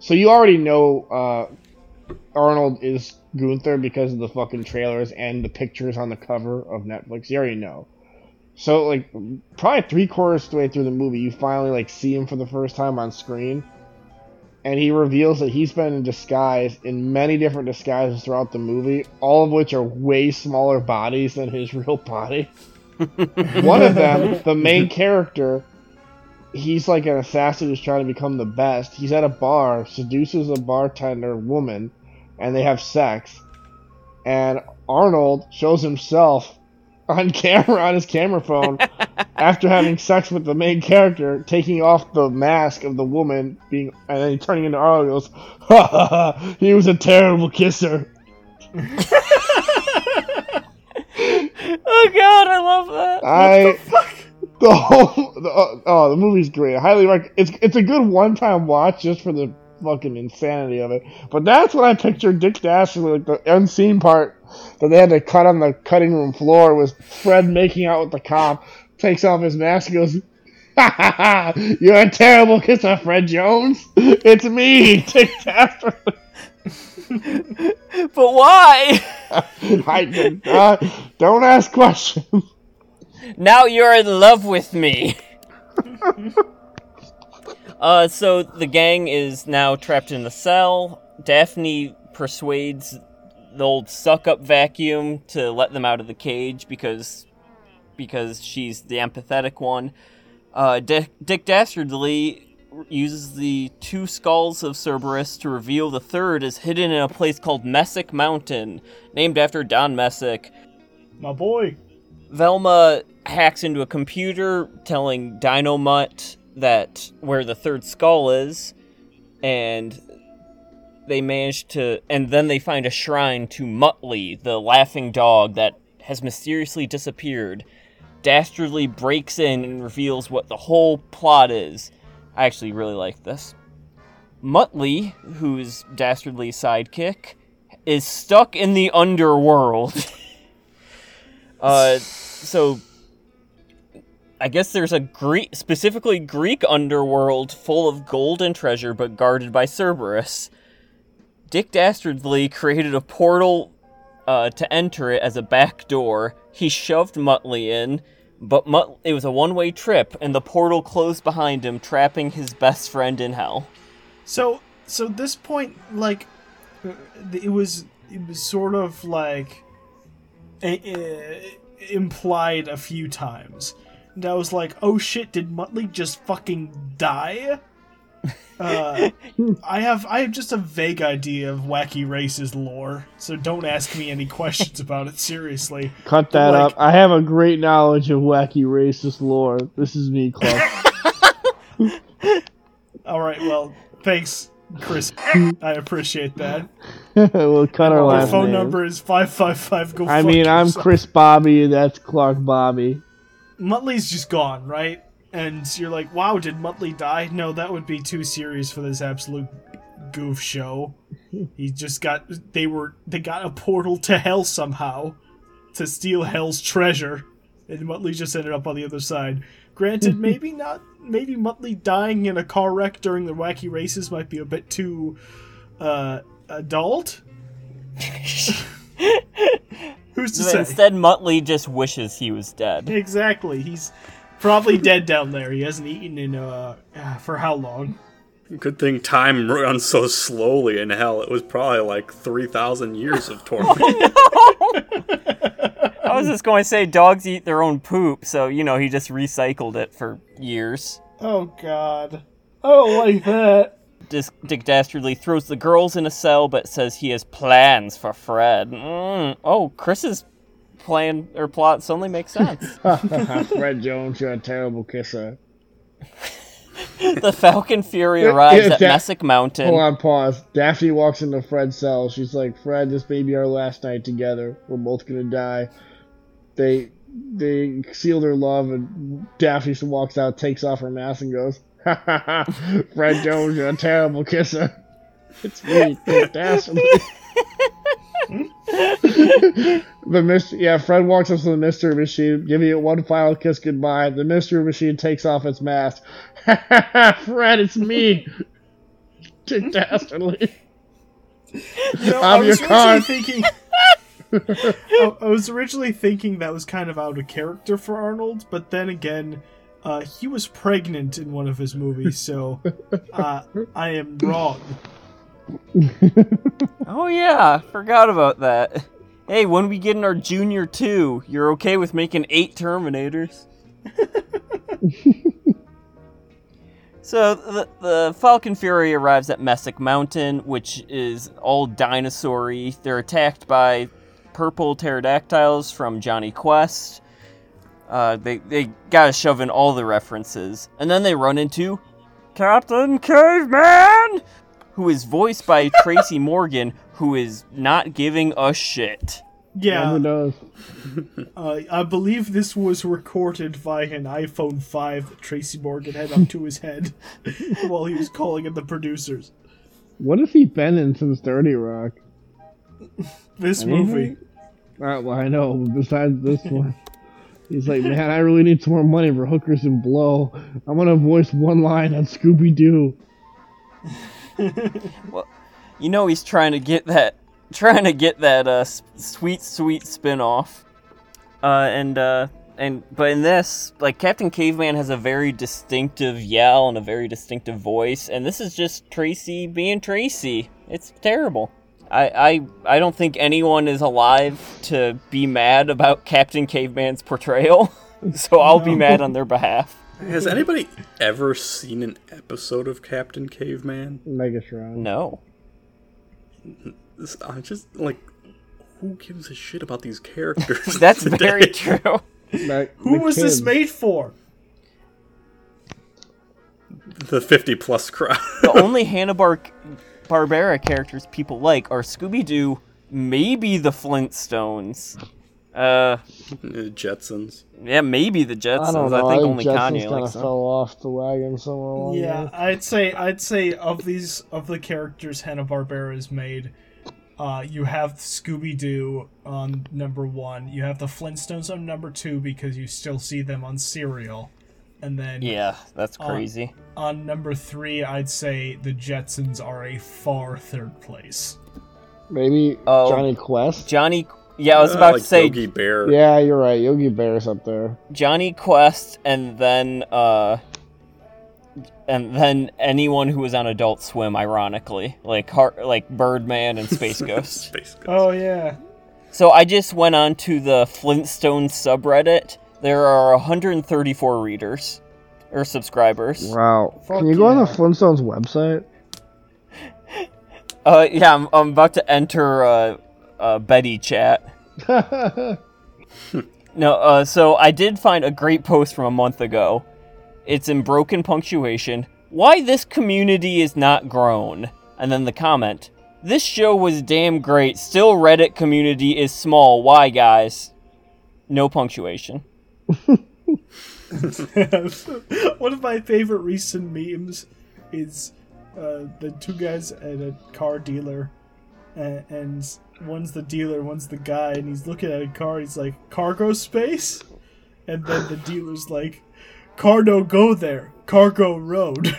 Speaker 2: So you already know uh, Arnold is Gunther because of the fucking trailers and the pictures on the cover of Netflix. You already know. So like probably three quarters of the way through the movie, you finally like see him for the first time on screen, and he reveals that he's been in disguise in many different disguises throughout the movie, all of which are way smaller bodies than his real body. One of them, the main character, he's like an assassin who's trying to become the best. He's at a bar, seduces a bartender woman, and they have sex. And Arnold shows himself on camera on his camera phone after having sex with the main character, taking off the mask of the woman, being and then turning into and Goes, ha ha ha! He was a terrible kisser.
Speaker 1: Oh god, I love that.
Speaker 2: I the whole the, oh, oh the movie's great. I highly recommend. It's it's a good one time watch just for the fucking insanity of it. But that's what I pictured Dick Dastardly like the unseen part that they had to cut on the cutting room floor was Fred making out with the cop, takes off his mask, and goes. Ha ha ha! You're a terrible kisser, Fred Jones. It's me, Dick Dastardly.
Speaker 1: But why?
Speaker 2: I did not. Don't ask questions.
Speaker 1: Now you're in love with me. uh, so the gang is now trapped in the cell. Daphne persuades the old suck-up vacuum to let them out of the cage because because she's the empathetic one. Uh, Dick, Dick Dastardly uses the two skulls of Cerberus to reveal the third is hidden in a place called Messick Mountain, named after Don Messick.
Speaker 3: My boy.
Speaker 1: Velma hacks into a computer telling Dynomutt that where the third skull is, and they manage to, and then they find a shrine to Muttley, the laughing dog that has mysteriously disappeared. Dastardly breaks in and reveals what the whole plot is. I actually really like this. Muttley, who's Dastardly's sidekick, is stuck in the underworld. uh, so I guess there's a Greek, specifically Greek underworld full of gold and treasure, but guarded by Cerberus. Dick Dastardly created a portal uh, to enter it as a back door. He shoved Muttley in, but Mut- it was a one-way trip, and the portal closed behind him, trapping his best friend in hell.
Speaker 3: So so this point like uh, it was it was sort of like i- i- implied a few times. And I was like, "Oh shit, did Muttley just fucking die?" Uh, I have I have just a vague idea of wacky races lore, so don't ask me any questions about it seriously.
Speaker 2: Cut that
Speaker 3: Like-
Speaker 2: up. I have a great knowledge of wacky racist lore. This is me, Clark.
Speaker 3: All right, well, thanks, Chris. I appreciate that.
Speaker 2: we'll cut our
Speaker 3: My phone
Speaker 2: name.
Speaker 3: number is five five five. Go.
Speaker 2: I mean, I'm
Speaker 3: yourself.
Speaker 2: Chris Bobby, and that's Clark Bobby.
Speaker 3: Muttley's just gone, right? And you're like, wow, did Muttley die? No, that would be too serious for this absolute goof show. He just got they were they got a portal to hell somehow to steal hell's treasure, and Muttley just ended up on the other side. Granted, maybe not. Maybe Muttley dying in a car wreck during the wacky races might be a bit too uh, adult. Who's to say?
Speaker 1: Instead, Muttley just wishes he was dead.
Speaker 3: Exactly. He's probably dead down there. He hasn't eaten in uh ah, for how long?
Speaker 4: Good thing time runs so slowly in hell. It was probably like 3,000 years of torment.
Speaker 1: I was just going to say dogs eat their own poop, so you know he just recycled it for years.
Speaker 3: Oh God. I don't like that.
Speaker 1: Dis- Dick Dastardly throws the girls in a cell, but says he has plans for Fred. Mm. Oh, Chris's plan or plot suddenly makes sense.
Speaker 2: Fred Jones, you're a terrible kisser.
Speaker 1: the Falcon Fury arrives
Speaker 2: Yeah,
Speaker 1: at
Speaker 2: that-
Speaker 1: Messick Mountain.
Speaker 2: Hold on, pause. Daphne walks into Fred's cell. She's like, "Fred, this may be our last night together. We're both gonna die." They they seal their love, and Daphne walks out, takes off her mask, and goes, "Ha ha ha! Fred Jones, you're a terrible kisser." It's me, Dick Dastardly. the mystery, yeah. Fred walks up to the mystery machine, giving it one final kiss goodbye. The mystery machine takes off its mask. Fred, it's me, Dick Dastardly.
Speaker 3: You know,
Speaker 2: I'm
Speaker 3: I
Speaker 2: your
Speaker 3: was
Speaker 2: con.
Speaker 3: thinking. I, I was originally thinking that was kind of out of character for Arnold, but then again, uh, he was pregnant in one of his movies, so uh, I am wrong.
Speaker 1: Oh yeah, forgot about that. Hey, when we get in our junior two, you're okay with making eight Terminators? So the, the Falcon Fury arrives at Messick Mountain, which is all dinosaur-y. They're attacked by purple pterodactyls from Jonny Quest. Uh, they they gotta shove in all the references, and then they run into Captain Caveman, who is voiced by Tracy Morgan, who is not giving a shit.
Speaker 3: Yeah,
Speaker 2: Never does.
Speaker 3: uh, I believe this was recorded via an iPhone 5 that Tracy Morgan had up to his head while he was calling in the producers.
Speaker 2: What has he been in since 30 Rock?
Speaker 3: This
Speaker 2: Anything?
Speaker 3: movie.
Speaker 2: Uh, well, I know. Besides this one, he's like, man, I really need some more money for hookers and blow. I'm gonna voice one line on Scooby Doo.
Speaker 1: Well, you know he's trying to get that, trying to get that uh, sweet, sweet spin-off. Uh, and uh, and but in this, like Captain Caveman has a very distinctive yell and a very distinctive voice, and this is just Tracy being Tracy. It's terrible. I, I I don't think anyone is alive to be mad about Captain Caveman's portrayal, so I'll be mad on their behalf.
Speaker 4: Has anybody ever seen an episode of Captain Caveman?
Speaker 2: Megatron.
Speaker 1: No.
Speaker 4: This, I just like, who gives a shit about these characters?
Speaker 1: That's
Speaker 4: today?
Speaker 1: very true.
Speaker 2: That-
Speaker 3: Who
Speaker 2: the
Speaker 3: was this made for?
Speaker 4: The fifty plus crowd.
Speaker 1: the only Hanna Bar- Barbera characters people like are Scooby Doo, maybe the Flintstones. Uh,
Speaker 4: Jetsons.
Speaker 1: yeah, maybe the Jetsons.
Speaker 2: I don't know.
Speaker 1: think
Speaker 2: I
Speaker 1: only
Speaker 2: Jetsons
Speaker 1: Kanye
Speaker 2: kind
Speaker 1: likes
Speaker 2: of
Speaker 1: them.
Speaker 2: fell off the wagon somewhere along
Speaker 3: Yeah,
Speaker 2: there.
Speaker 3: I'd say I'd say of these of the characters Hanna Barbera has made, uh, you have Scooby Doo on number one. You have the Flintstones on number two because you still see them on Cereal, and then
Speaker 1: Yeah, that's crazy.
Speaker 3: on number three, I'd say the Jetsons are a far third place.
Speaker 2: Maybe
Speaker 1: Oh.
Speaker 2: Jonny Quest.
Speaker 1: Johnny. Yeah, I was
Speaker 4: Uh,
Speaker 1: about
Speaker 4: like
Speaker 1: to say
Speaker 4: Yogi Bear.
Speaker 2: Yeah, you're right. Yogi Bear's up there.
Speaker 1: Jonny Quest, and then uh, and then anyone who was on Adult Swim, ironically, like Har- like Birdman and Space Ghost.
Speaker 4: Space Ghost.
Speaker 3: Oh yeah,
Speaker 1: So I just went on to the Flintstones subreddit. There are 134 readers or subscribers.
Speaker 2: Wow.
Speaker 3: Fuck
Speaker 2: Can you go on the
Speaker 3: yeah.
Speaker 2: Flintstones website?
Speaker 1: Uh, yeah, I'm, I'm about to enter uh, uh, Betty chat. No, uh, so I did find a great post from a month ago. It's in broken punctuation. Why this community is not grown? And then the comment. This show was damn great. Still Reddit community is small. Why guys? No punctuation.
Speaker 3: one of my favorite recent memes is uh, the two guys at a car dealer, and, and one's the dealer, one's the guy, and he's looking at a car. He's like, "Cargo space," and then the dealer's like, "Car no go there, cargo road."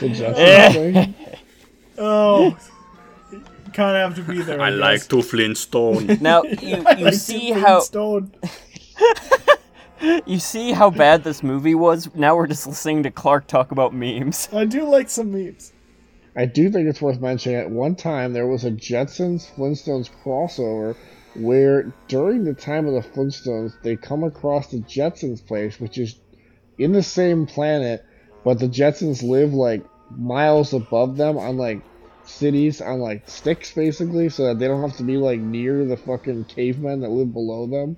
Speaker 2: The Jetsons thing?
Speaker 3: oh, kind of have to be there.
Speaker 4: I
Speaker 3: guess.
Speaker 4: like to Flintstone.
Speaker 1: Now you, you
Speaker 3: like
Speaker 1: see how you see how bad this movie was. Now we're just listening to Clark talk about memes.
Speaker 3: I do like some memes.
Speaker 2: I do think it's worth mentioning. At one time, there was a Jetsons Flintstones crossover where, during the time of the Flintstones, they come across the Jetsons place, which is in the same planet, but the Jetsons live like miles above them on like cities on like sticks, basically, so that they don't have to be like near the fucking cavemen that live below them.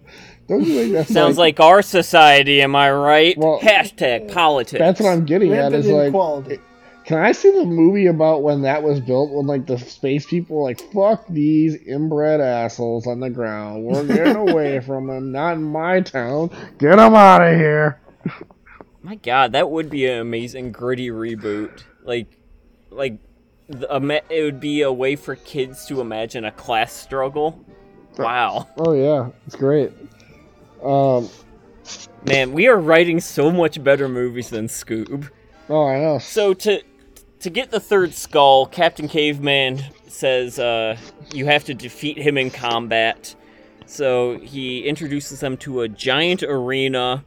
Speaker 2: Don't you think that's
Speaker 1: Sounds like our society, am I right?
Speaker 2: Well,
Speaker 1: Hashtag politics.
Speaker 2: that's what I'm getting at? Is like
Speaker 3: inequality.
Speaker 2: Can I see the movie about when that was built? When like the space people were like, "Fuck these inbred assholes on the ground. We're getting away from them. Not in my town. Get them out of here."
Speaker 1: My God, that would be an amazing gritty reboot. Like, like, the, it would be a way for kids to imagine a class struggle. Wow,
Speaker 2: Oh yeah, it's great. Um.
Speaker 1: man, we are writing so much better movies than Scoob.
Speaker 2: Oh, I know.
Speaker 1: So to to get the third skull, Captain Caveman says uh, you have to defeat him in combat. So he introduces them to a giant arena.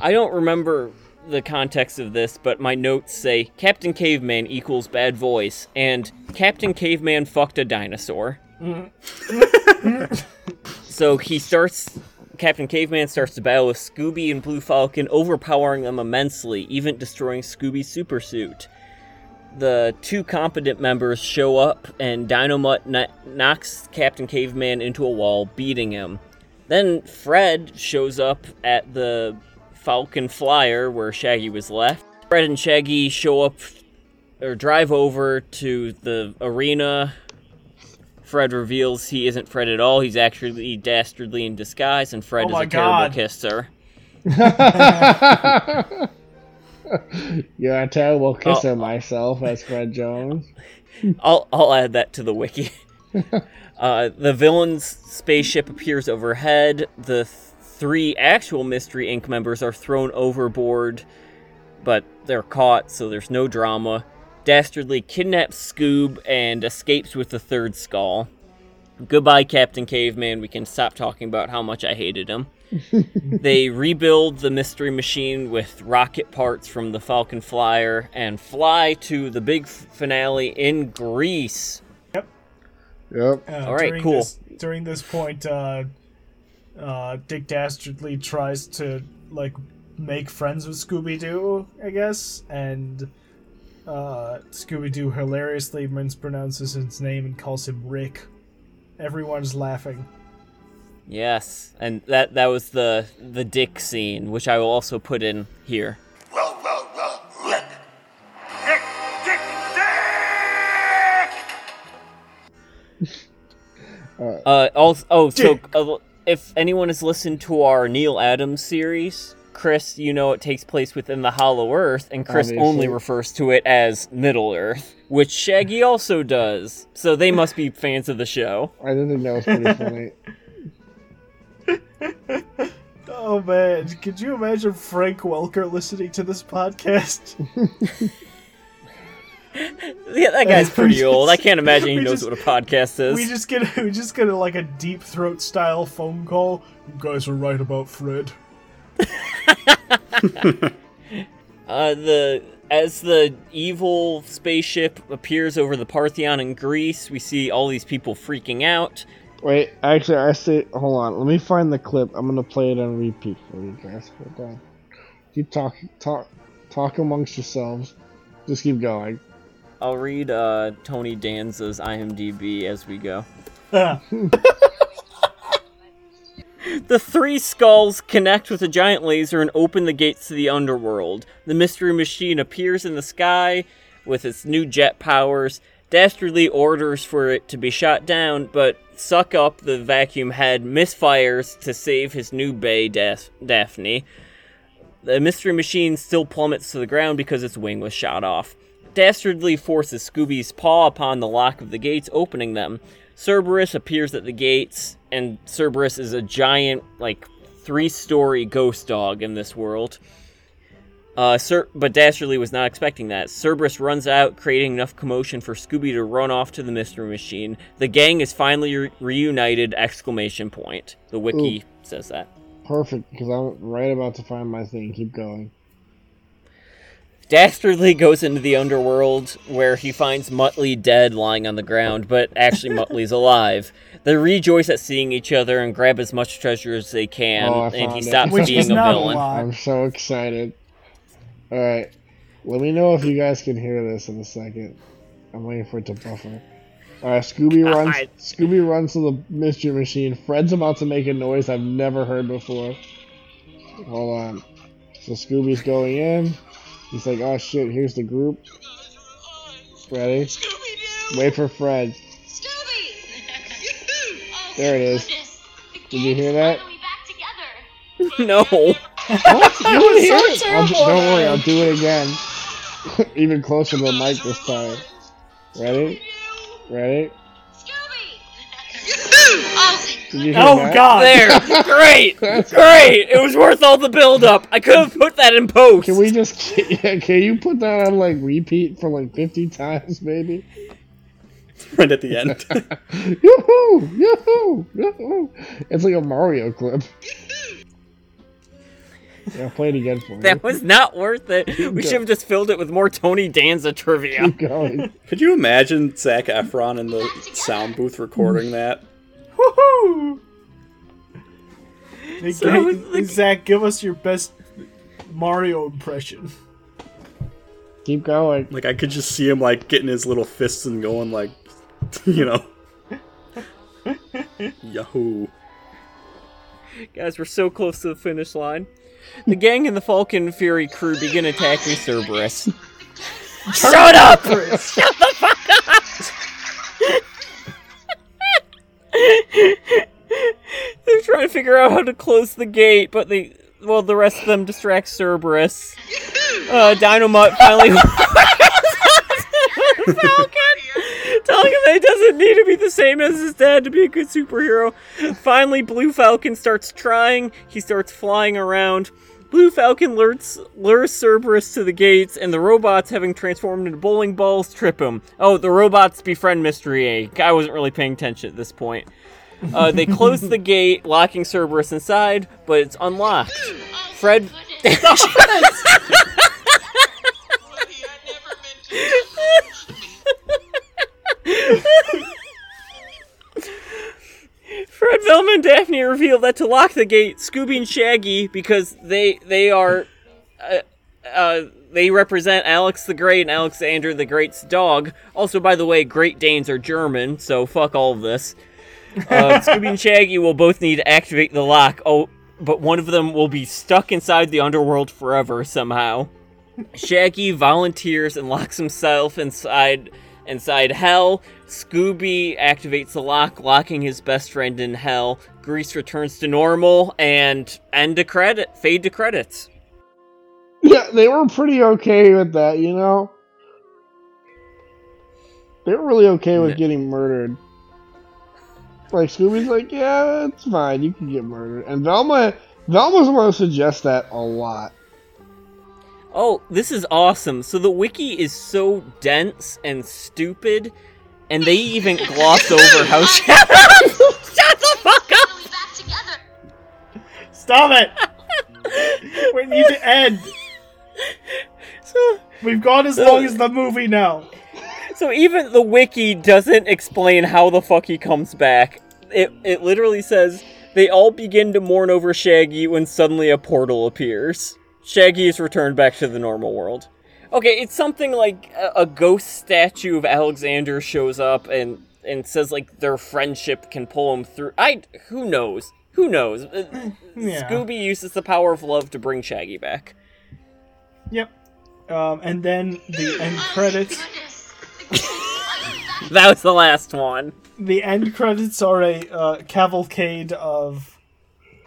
Speaker 1: I don't remember the context of this, but my notes say Captain Caveman equals bad voice, and Captain Caveman fucked a dinosaur. so he starts. Captain Caveman starts to battle with Scooby and Blue Falcon, overpowering them immensely, even destroying Scooby's supersuit. The two competent members show up, and Dynamite kn- knocks Captain Caveman into a wall, beating him. Then Fred shows up at the Falcon Flyer where Shaggy was left. Fred and Shaggy show up or drive over to the arena. Fred reveals he isn't Fred at all. He's actually dastardly in disguise, and Fred
Speaker 3: Oh
Speaker 1: is
Speaker 3: my
Speaker 1: a terrible kisser.
Speaker 2: You're a terrible kisser
Speaker 1: Oh.
Speaker 2: myself, as Fred Jones.
Speaker 1: I'll I'll add that to the wiki. uh, the villain's spaceship appears overhead. The th- three actual Mystery Inc. members are thrown overboard, but they're caught, so there's no drama. Dastardly kidnaps Scoob and escapes with the third skull. Goodbye, Captain Caveman. We can stop talking about how much I hated him. they rebuild the mystery machine with rocket parts from the Falcon Flyer and fly to the big finale in Greece.
Speaker 2: Yep.
Speaker 3: Uh,
Speaker 1: All right,
Speaker 3: during
Speaker 1: cool.
Speaker 3: This, during this point, uh, uh, Dick Dastardly tries to like make friends with Scooby Doo, I guess, and uh, Scooby Doo hilariously mispronounces his name and calls him Rick. Everyone's laughing.
Speaker 1: Yes, and that that was the the dick scene, which I will also put in here.
Speaker 5: Well, well, well, Rick. Dick, Dick, Dick!
Speaker 1: Uh, also, oh, so uh, if anyone has listened to our Neil Adams series, Chris, you know it takes place within the Hollow Earth, and Chris oh,
Speaker 2: Obviously.
Speaker 1: only refers to it as Middle Earth, which Shaggy also does. So they must be fans of the show.
Speaker 2: I didn't think that was pretty funny.
Speaker 3: Oh man, could you imagine Frank Welker listening to this podcast?
Speaker 1: Yeah, that guy's pretty old. I can't imagine he knows
Speaker 3: just-
Speaker 1: what a podcast is.
Speaker 3: we just get we just get a, like a deep throat style phone call. You guys are right about Fred.
Speaker 1: Uh, the as the evil spaceship appears over the Parthenon in Greece, we see all these people freaking out.
Speaker 2: Wait, actually, I say, hold on. Let me find the clip. I'm gonna play it on repeat for you guys. Hold on. Keep talking, talk, talk amongst yourselves. Just keep going.
Speaker 1: I'll read uh, Tony Danza's IMDb as we go. The three skulls connect with a giant laser and open the gates to the underworld. The mystery machine appears in the sky with its new jet powers. Dastardly orders for it to be shot down, but Suck Up, the vacuum head, misfires to save his new bay, Daph- Daphne. The mystery machine still plummets to the ground because its wing was shot off. Dastardly forces Scooby's paw upon the lock of the gates, opening them. Cerberus appears at the gates, and Cerberus is a giant, like, three story ghost dog in this world. Uh, Cer- but Dastardly was not expecting that. Cerberus runs out, creating enough commotion for Scooby to run off to the mystery machine. The gang is finally re- reunited! Exclamation point. The wiki says that.
Speaker 2: Perfect, because I'm right about to find my thing. Keep going.
Speaker 1: Dastardly goes into the underworld where he finds Muttley dead lying on the ground, but actually Muttley's alive. They rejoice at seeing each other and grab as much treasure as they can,
Speaker 2: Oh,
Speaker 1: and he
Speaker 2: found it.
Speaker 1: stops
Speaker 3: which
Speaker 1: being
Speaker 3: is
Speaker 1: a
Speaker 3: not a
Speaker 1: villain.
Speaker 3: lot.
Speaker 2: I'm so excited. Alright. Let me know if you guys can hear this in a second. I'm waiting for it to buffer. Alright, Scooby runs Scooby runs to the mystery machine. Fred's about to make a noise I've never heard before. Hold on. So Scooby's going in. He's like, oh shit, here's the group. Ready?
Speaker 6: Scooby-Doo!
Speaker 2: Wait for Fred.
Speaker 6: Scooby! oh,
Speaker 2: There it is.
Speaker 6: The
Speaker 2: Did you hear that?
Speaker 6: finally
Speaker 1: no.
Speaker 2: What? You didn't hear
Speaker 3: so
Speaker 2: it? I'll don't worry, I'll do it again. Even closer to the mic this time. Ready? Ready?
Speaker 6: Scooby! oh,
Speaker 2: Did you hear
Speaker 3: oh,
Speaker 2: that?
Speaker 3: god!
Speaker 1: There! Great! Great! It was worth all the build up. I could have put that in post.
Speaker 2: Can we just can you put that on like repeat for like 50 times, maybe?
Speaker 4: right at the end.
Speaker 2: Yoo-hoo! Yoo-hoo! Yoo-hoo! It's like a Mario clip. Yeah, play it again for me.
Speaker 1: That was not worth it. We should have just filled it with more Tony Danza trivia.
Speaker 2: Keep going.
Speaker 4: Could you imagine Zac Efron in the sound booth recording that?
Speaker 3: Woohoo! Hey,
Speaker 1: So,
Speaker 3: hey,
Speaker 1: the-
Speaker 3: Zac, give us your best Mario impression.
Speaker 2: Keep going.
Speaker 4: Like I could just see him like getting his little fists and going like, you know. Yahoo!
Speaker 1: Guys, we're so close to the finish line. The gang and the Falcon Fury crew begin attacking Cerberus. Shut up! Shut the fuck up! They're trying to figure out how to close the gate, but they, well, the rest of them distract Cerberus. Uh, Dynomutt finally. Falcon! Telling him that he doesn't need to be the same as his dad to be a good superhero. Finally, Blue Falcon starts trying. He starts flying around. Blue Falcon lures, lures Cerberus to the gates, and the robots, having transformed into bowling balls, trip him. Oh, the robots befriend Mystery Egg. I wasn't really paying attention at this point. Uh, they close the gate, locking Cerberus inside, but it's unlocked. Fred. Fred Velma and Daphne reveal that to lock the gate, Scooby and Shaggy, because they they are, uh, uh, they represent Alex the Great and Alexander the Great's dog. Also, by the way, Great Danes are German, so fuck all of this. Uh, Scooby and Shaggy will both need to activate the lock. Oh, but one of them will be stuck inside the underworld forever somehow. Shaggy volunteers and locks himself inside inside Hell. Scooby activates the lock, locking his best friend in Hell. Greece returns to normal, and end to credit, fade to credits.
Speaker 2: Yeah, they were pretty okay with that, you know? They were really okay with getting murdered. Like, Scooby's like, yeah, it's fine, you can get murdered. And Velma, Velma's the one who suggests that a lot.
Speaker 1: Oh, this is awesome. So the wiki is so dense and stupid, and they even gloss over how. Shut the fuck up!
Speaker 6: really back.
Speaker 3: Stop it! we need to end.
Speaker 1: So,
Speaker 3: We've gone as long as the movie now.
Speaker 1: so even the wiki doesn't explain how the fuck he comes back. It it literally says they all begin to mourn over Shaggy when suddenly a portal appears. Shaggy is returned back to the normal world. Okay, it's something like a, a ghost statue of Alexander shows up and and says like their friendship can pull him through. I who knows? Who knows? Uh,
Speaker 3: Yeah.
Speaker 1: Scooby uses the power of love to bring Shaggy back.
Speaker 3: Yep. Um, and then the end credits.
Speaker 6: Goodness. The kid is back.
Speaker 1: That was the last one.
Speaker 3: The end credits are a uh, cavalcade of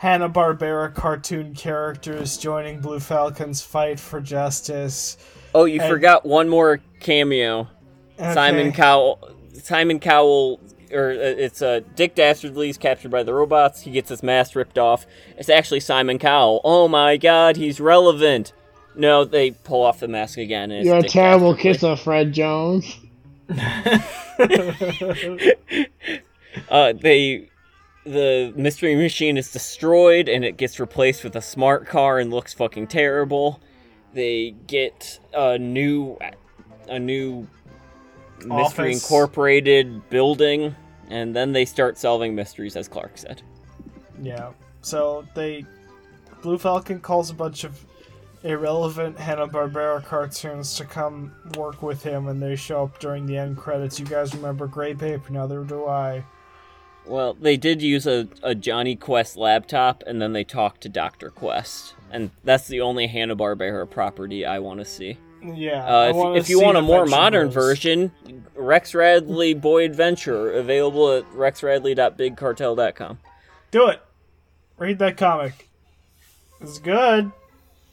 Speaker 3: Hanna Barbera cartoon characters joining Blue Falcon's fight for justice.
Speaker 1: Oh, you
Speaker 3: And-
Speaker 1: forgot one more cameo. Simon Cowell. Simon Cowell, or uh, it's uh, Dick Dastardly's captured by the robots. He gets his mask ripped off. It's actually Simon Cowell. Oh my God, he's relevant. No, they pull off the mask again. And
Speaker 2: You're a
Speaker 1: Dick
Speaker 2: terrible
Speaker 1: Dastardly.
Speaker 2: kisser, Fred Jones.
Speaker 1: Uh, they, the mystery machine is destroyed and it gets replaced with a smart car and looks fucking terrible. They get a new, a new mystery
Speaker 3: Office.
Speaker 1: incorporated building, and then they start solving mysteries, as Clark said.
Speaker 3: Yeah. So they Blue Falcon calls a bunch of irrelevant Hanna Barbera cartoons to come work with him, and they show up during the end credits. You guys remember Grape Ape? Neither do I.
Speaker 1: Well, they did use a, a Jonny Quest laptop, and then they talked to Doctor Quest, and that's the only Hanna Barbera property I want to see.
Speaker 3: Yeah.
Speaker 1: Uh, if, if you want a more modern version, Rex Radley Boy Adventure available at rexradley.bigcartel.com.
Speaker 3: do it. Read that comic. It's good.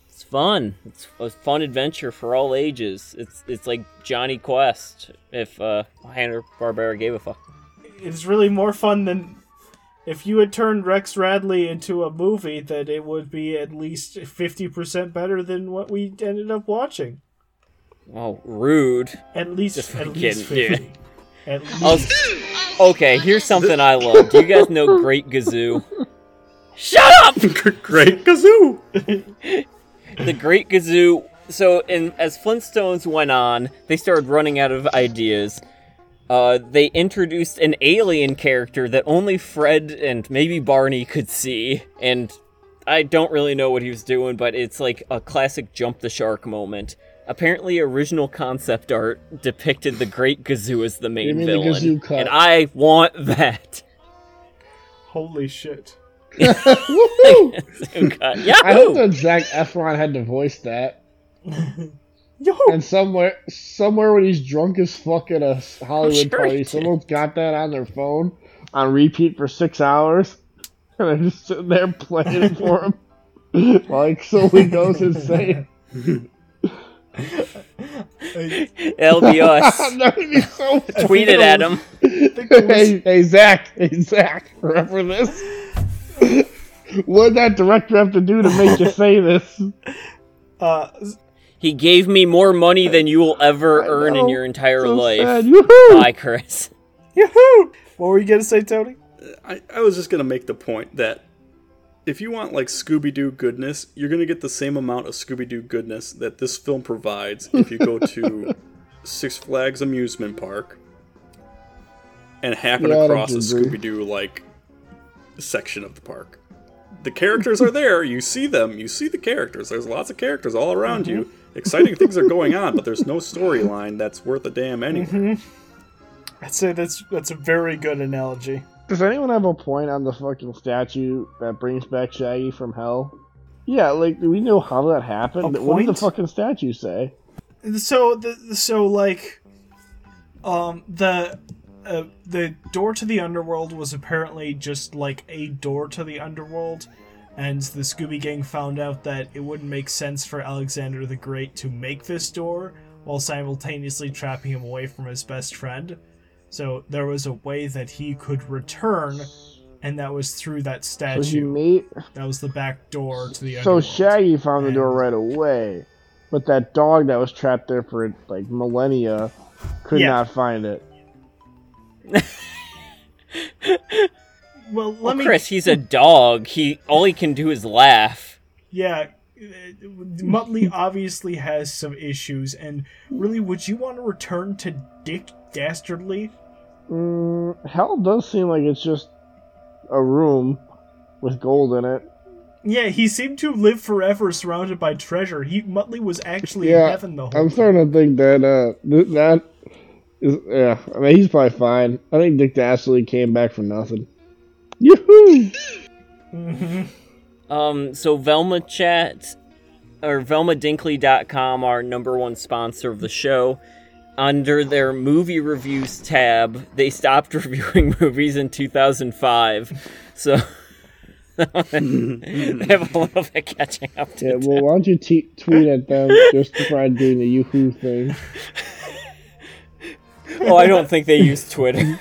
Speaker 1: It's fun. It's a fun adventure for all ages. It's it's like Jonny Quest if uh, Hanna Barbera gave a fuck.
Speaker 3: It's really more fun than if you had turned Rex Radley into a movie. That it would be at least fifty percent better than what we ended up watching.
Speaker 1: Oh, rude.
Speaker 3: At least,
Speaker 1: Just
Speaker 3: at
Speaker 1: fucking
Speaker 3: least
Speaker 1: kidding,
Speaker 3: fifty. At least.
Speaker 1: Okay, here's something I love. Do you guys know Great Gazoo? Shut up!
Speaker 4: Great kazoo!
Speaker 1: the Great Gazoo. So, in as Flintstones went on, they started running out of ideas. Uh, they introduced an alien character that only Fred and maybe Barney could see, and I don't really know what he was doing, but it's like a classic jump the shark moment. Apparently, original concept art depicted the Great Gazoo as the main
Speaker 2: You mean the
Speaker 1: villain,
Speaker 2: Gazoo cut.
Speaker 1: and I want that.
Speaker 3: Holy shit.
Speaker 2: Woohoo! I hope that Zac Efron had to voice that.
Speaker 3: Yo!
Speaker 2: And somewhere, somewhere when he's drunk as fuck at a Hollywood
Speaker 1: sure
Speaker 2: party, someone's got that on their phone on repeat for six hours, and they're just sitting there playing it for him. like so he goes insane.
Speaker 1: It'll be us.
Speaker 2: that would be so
Speaker 1: Tweet it at him.
Speaker 2: hey, hey, Zac, hey, Zac, remember this? what did that director have to do to make you say this?
Speaker 3: Uh,
Speaker 1: He gave me more money than you will ever earn in your entire
Speaker 2: So
Speaker 1: life.
Speaker 2: sad. Yoo-hoo!
Speaker 1: Bye, Chris.
Speaker 3: Yahoo! What were you gonna say, Tony?
Speaker 4: I, I was just gonna make the point that if you want like Scooby Doo goodness, you're gonna get the same amount of Scooby Doo goodness that this film provides if you go to Six Flags amusement park and happen
Speaker 2: Yeah,
Speaker 4: across a. Scooby Doo like section of the park. The characters are there. You see them. You see the characters. There's lots of characters all around mm-hmm. you. Exciting things are going on, but there's no storyline that's worth a damn anyway.
Speaker 3: I'd say that's that's a very good analogy.
Speaker 2: Does anyone have a point on the fucking statue that brings back Shaggy from hell? Yeah, like, do we know how that happened?
Speaker 3: A
Speaker 2: What did the fucking statue say?
Speaker 3: So the so like, um the. Uh, the door to the underworld was apparently just like a door to the underworld, and the Scooby Gang found out that it wouldn't make sense for Alexander the Great to make this door while simultaneously trapping him away from his best friend. So there was a way that he could return, and that was through that
Speaker 2: So
Speaker 3: statue.
Speaker 2: made.
Speaker 3: That was the back door to the
Speaker 2: So
Speaker 3: underworld.
Speaker 2: Shaggy found the
Speaker 3: And-
Speaker 2: door right away, but that dog that was trapped there for like millennia could
Speaker 3: Yeah.
Speaker 2: not find it.
Speaker 3: well, let
Speaker 1: Well,
Speaker 3: me.
Speaker 1: Chris, he's a dog. He all he can do is laugh.
Speaker 3: Yeah, Muttley obviously has some issues, and really, would you want to return to Dick Dastardly?
Speaker 2: Mm, hell does seem like it's just a room with gold in it.
Speaker 3: Yeah, he seemed to live forever surrounded by treasure. He Muttley was actually in heaven the whole
Speaker 2: I'm
Speaker 3: time.
Speaker 2: starting to think that uh th- that is yeah. I mean he's probably fine. I think Dick Dastardly came back for nothing. Yoo-hoo!
Speaker 1: Um, so Velma Chat or VelmaDinkley.com, our number one sponsor of the show. Under their movie reviews tab, they stopped reviewing movies in 2005. So they have a little bit catching up to
Speaker 2: Yeah,
Speaker 1: do.
Speaker 2: well, why don't you t- tweet at them just to try doing the yoo-hoo thing?
Speaker 1: Oh, I don't think they use Twitter.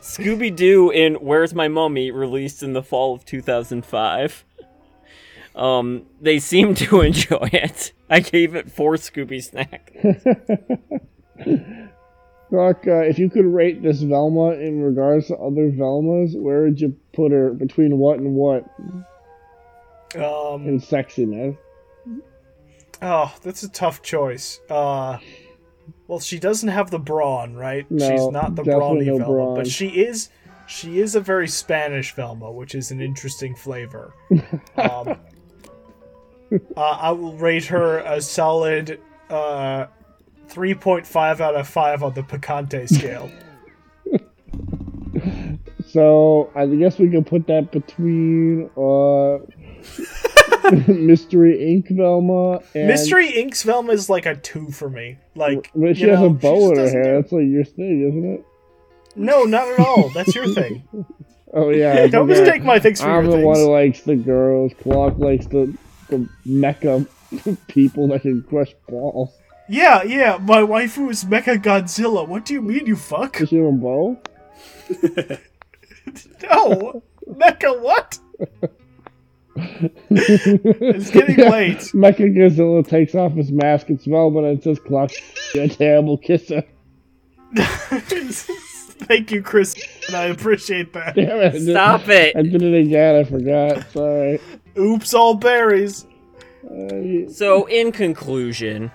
Speaker 1: Scooby Doo in Where's My Mummy, released in the fall of 2005. Um, they seem to enjoy it. I gave it four Scooby Snack.
Speaker 2: Rock, uh, if you could rate this Velma in regards to other Velmas, where would you put her between what and what
Speaker 3: Um,
Speaker 2: in sexiness?
Speaker 3: oh, that's a tough choice. Uh, well, she doesn't have the brawn, right?
Speaker 2: No,
Speaker 3: She's not the brawny
Speaker 2: no
Speaker 3: Velma,
Speaker 2: brawn.
Speaker 3: but she is. She is a very Spanish Velma, which is an interesting flavor. Um, uh, I will rate her a solid uh, 3.5 out of 5 on the Picante scale.
Speaker 2: So I guess we can put that between uh, Mystery Inc. Velma and
Speaker 3: Mystery Inc.'s Velma is like a 2 for me. Like,
Speaker 2: But she has
Speaker 3: know,
Speaker 2: a bow in her hair. That's like your thing, isn't it?
Speaker 3: No, not at all. That's your thing.
Speaker 2: Oh yeah.
Speaker 3: Don't mistake my things for
Speaker 2: I'm
Speaker 3: your
Speaker 2: the one who likes the girls. Clark likes the the mecha people that can crush balls.
Speaker 3: Yeah, yeah, my waifu is Mecha Godzilla. What do you mean, you fuck?
Speaker 2: Is she a bow?
Speaker 3: No! Mecha what? it's getting late.
Speaker 2: Mecha Godzilla takes off his mask and Velma and it says Clark a terrible kisser.
Speaker 3: Thank you, Chris, and I appreciate that.
Speaker 2: Damn it. I
Speaker 1: Stop it!
Speaker 2: I did it again, I forgot. Sorry.
Speaker 3: Oops, all berries.
Speaker 2: Uh,
Speaker 1: So, in conclusion,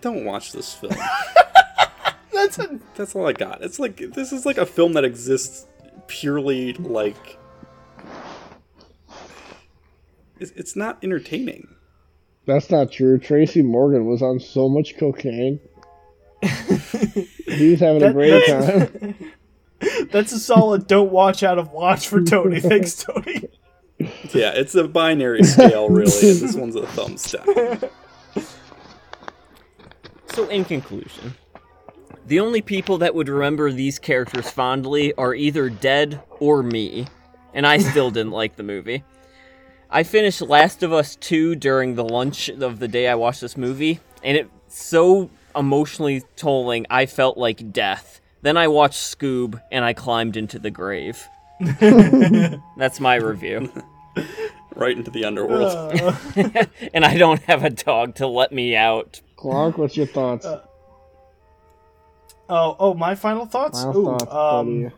Speaker 4: Don't watch this film.
Speaker 3: That's a,
Speaker 4: That's all I got. It's like this is like a film that exists purely like it's, it's not entertaining.
Speaker 2: That's not true. Tracy Morgan was on so much cocaine. He's having a great time.
Speaker 3: that's a solid don't watch out of watch for Tony. Thanks, Tony.
Speaker 4: Yeah, it's a binary scale really, and this one's a thumbs down.
Speaker 1: So, in conclusion, the only people that would remember these characters fondly are either dead or me, and I still didn't like the movie. I finished Last of Us 2 during the lunch of the day I watched this movie, and it's so emotionally tolling, I felt like death. Then I watched Scoob, and I climbed into the grave. That's my review.
Speaker 4: Right into the underworld.
Speaker 1: and I don't have a dog to let me out.
Speaker 2: Clark, what's your thoughts?
Speaker 3: Oh, oh, my final thoughts.
Speaker 2: Final
Speaker 3: Ooh,
Speaker 2: thoughts,
Speaker 3: um,
Speaker 2: buddy.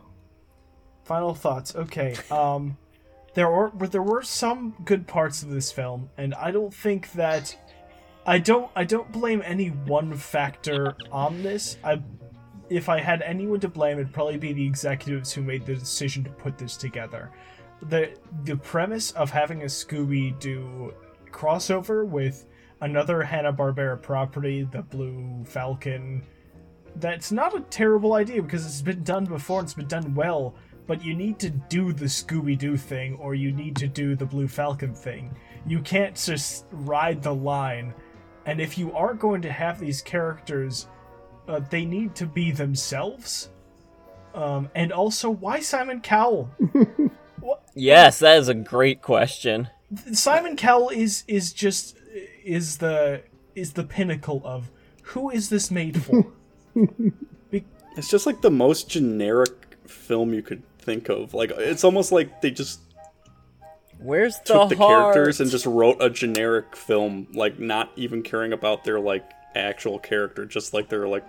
Speaker 3: Final thoughts. Okay. Um, there were there were some good parts of this film, and I don't think that I don't I don't blame any one factor on this. I if I had anyone to blame, it'd probably be the executives who made the decision to put this together. the The premise of having a Scooby Doo crossover with another Hanna Barbera property, the Blue Falcon, that's not a terrible idea because it's been done before and it's been done well. But you need to do the Scooby Doo thing or you need to do the Blue Falcon thing. You can't just ride the line. And if you are going to have these characters, uh, they need to be themselves. Um, and also, why Simon Cowell?
Speaker 1: Yes, that is a great question.
Speaker 3: Simon Cowell is is just is the is the pinnacle of who is this made for?
Speaker 4: It's just like the most generic film you could think of. Like it's almost like they just
Speaker 1: Where's the,
Speaker 4: took the
Speaker 1: heart?
Speaker 4: characters and just wrote a generic film, like not even caring about their like actual character, just like they're like,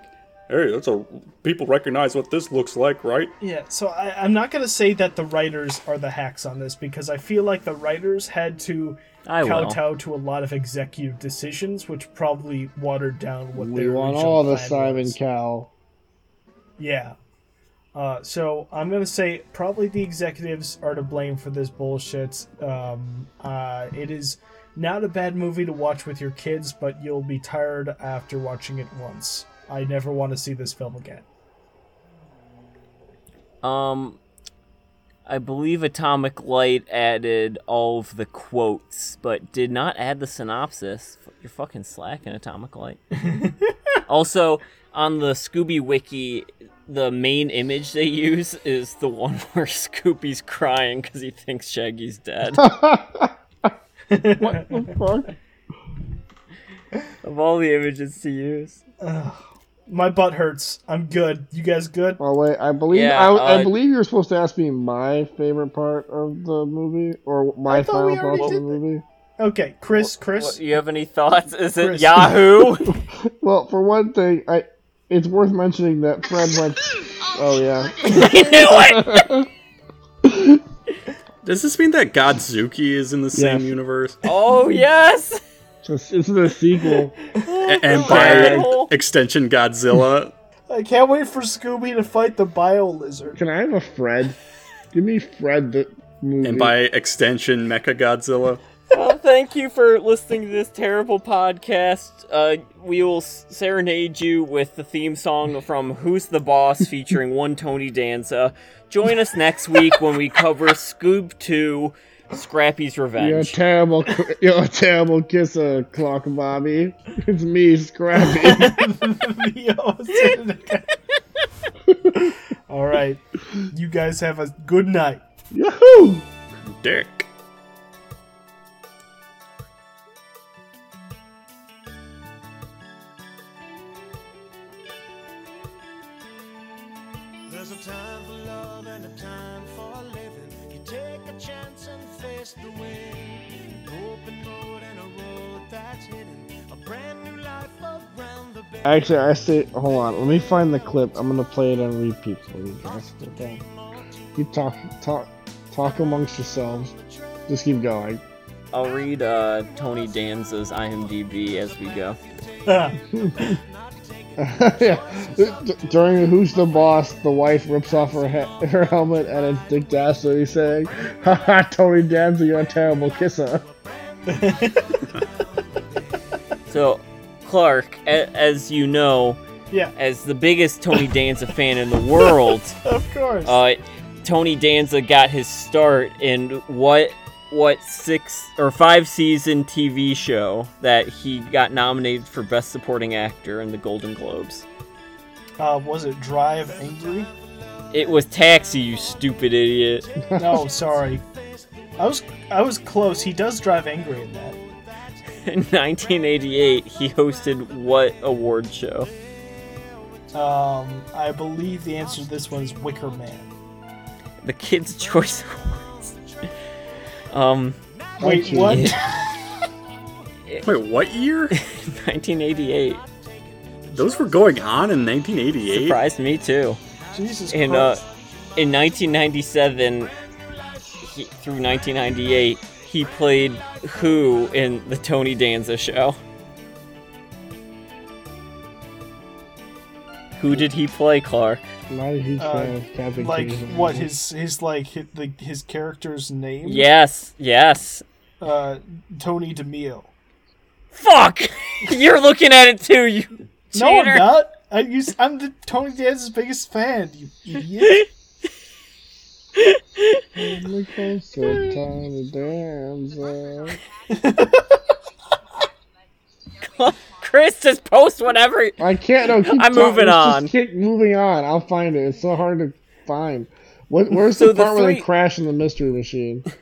Speaker 4: hey, that's a people recognize what this looks like, right?
Speaker 3: Yeah, so I, I'm not gonna say that the writers are the hacks on this because I feel like the writers had to
Speaker 1: I will.
Speaker 3: kowtow to a lot of executive decisions, which probably watered down what
Speaker 2: We
Speaker 3: their
Speaker 2: want all the Simon
Speaker 3: was.
Speaker 2: Cowell.
Speaker 3: Yeah. Uh, so I'm gonna say probably the executives are to blame for this bullshit. Um, uh, it is not a bad movie to watch with your kids, but you'll be tired after watching it once. I never want to see this film again.
Speaker 1: Um, I believe Atomic Light added all of the quotes, but did not add the synopsis. You're fucking slacking, Atomic Light. also, on the Scooby Wiki, the main image they use is the one where Scooby's crying because he thinks Shaggy's dead.
Speaker 2: what the fuck?
Speaker 1: of all the images to use.
Speaker 3: My butt hurts. I'm good. You guys good?
Speaker 2: Oh wait, I believe
Speaker 1: Yeah,
Speaker 2: I, I
Speaker 1: uh,
Speaker 2: believe you're supposed to ask me my favorite part of the movie or my
Speaker 3: I thought
Speaker 2: final thoughts of the movie.
Speaker 3: Okay, Chris. Chris.
Speaker 1: What, you have any thoughts? Is it Yahoo?
Speaker 2: Well, for one thing, I it's worth mentioning that Fred went. Oh yeah,
Speaker 1: I knew it!
Speaker 4: Does this mean that Godzooky is in the same
Speaker 2: Yes.
Speaker 4: universe?
Speaker 1: Oh, yes!
Speaker 2: so it's oh,
Speaker 4: a sequel. And by extension, Godzilla.
Speaker 3: I can't wait for Scooby to fight the Bio Lizard.
Speaker 2: Can I have a Fred? Give me Fred the movie.
Speaker 4: And by extension, Mecha Godzilla.
Speaker 1: Well, thank you for listening to this terrible podcast. Uh, we will serenade you with the theme song from Who's the Boss featuring one Tony Danza. Join us next week when we cover Scoob 2 Scrappy's Revenge.
Speaker 2: you're a terrible, you're a terrible kisser, Clock Bobby. It's me, Scrappy.
Speaker 3: All right. You guys have a good night.
Speaker 2: Yahoo!
Speaker 4: Dick.
Speaker 2: Actually, I say, hold on. Let me find the clip. I'm gonna play it on repeat for you guys. Okay. Keep talk, talk, talk amongst yourselves. Just keep going.
Speaker 1: I'll read uh, Tony Danza's IMDb as we go.
Speaker 2: Yeah. D- During Who's the Boss, the wife rips off her he- her helmet and it's Dick Dastardly saying, Haha, Tony Danza, you're a terrible kisser.
Speaker 1: So, Clark, a- as you know,
Speaker 3: Yeah,
Speaker 1: as the biggest Tony Danza fan in the world,
Speaker 3: of course.
Speaker 1: uh, Tony Danza got his start in what what six or five season TV show that he got nominated for Best Supporting Actor in the Golden Globes.
Speaker 3: Uh, was it Drive Angry?
Speaker 1: It was Taxi, you stupid idiot.
Speaker 3: No, sorry. I was I was close. He does drive angry in that.
Speaker 1: In 1988, he hosted what award show?
Speaker 3: Um, I believe the answer to this one is Wicker Man.
Speaker 1: The Kids' Choice Awards. um,
Speaker 3: Wait, what?
Speaker 4: Wait, what year?
Speaker 1: 1988.
Speaker 4: Those were going on in 1988.
Speaker 1: Surprised me too.
Speaker 3: Jesus
Speaker 1: In uh, in 1997 he, through 1998, he played Who in the Tony Danza show. Who did he play, Clark?
Speaker 2: Not a huge
Speaker 3: Uh,
Speaker 2: fan of Captain
Speaker 3: like
Speaker 2: King.
Speaker 3: what his his like his, the, his character's name?
Speaker 1: Yes, yes.
Speaker 3: Uh, Tony DiMeo.
Speaker 1: Fuck! You're looking at it too, you
Speaker 3: No, I'm not. I use, I'm the Tony Danza's biggest fan. You idiot.
Speaker 2: Only closer, Tony Danza.
Speaker 1: Chris, just post whatever.
Speaker 2: I can't. No, keep
Speaker 1: I'm
Speaker 2: talking,
Speaker 1: moving
Speaker 2: let's
Speaker 1: on.
Speaker 2: Just keep moving on. I'll find it. It's so hard to find. What, where's
Speaker 1: So
Speaker 2: the
Speaker 1: the
Speaker 2: part where they crash in the mystery machine?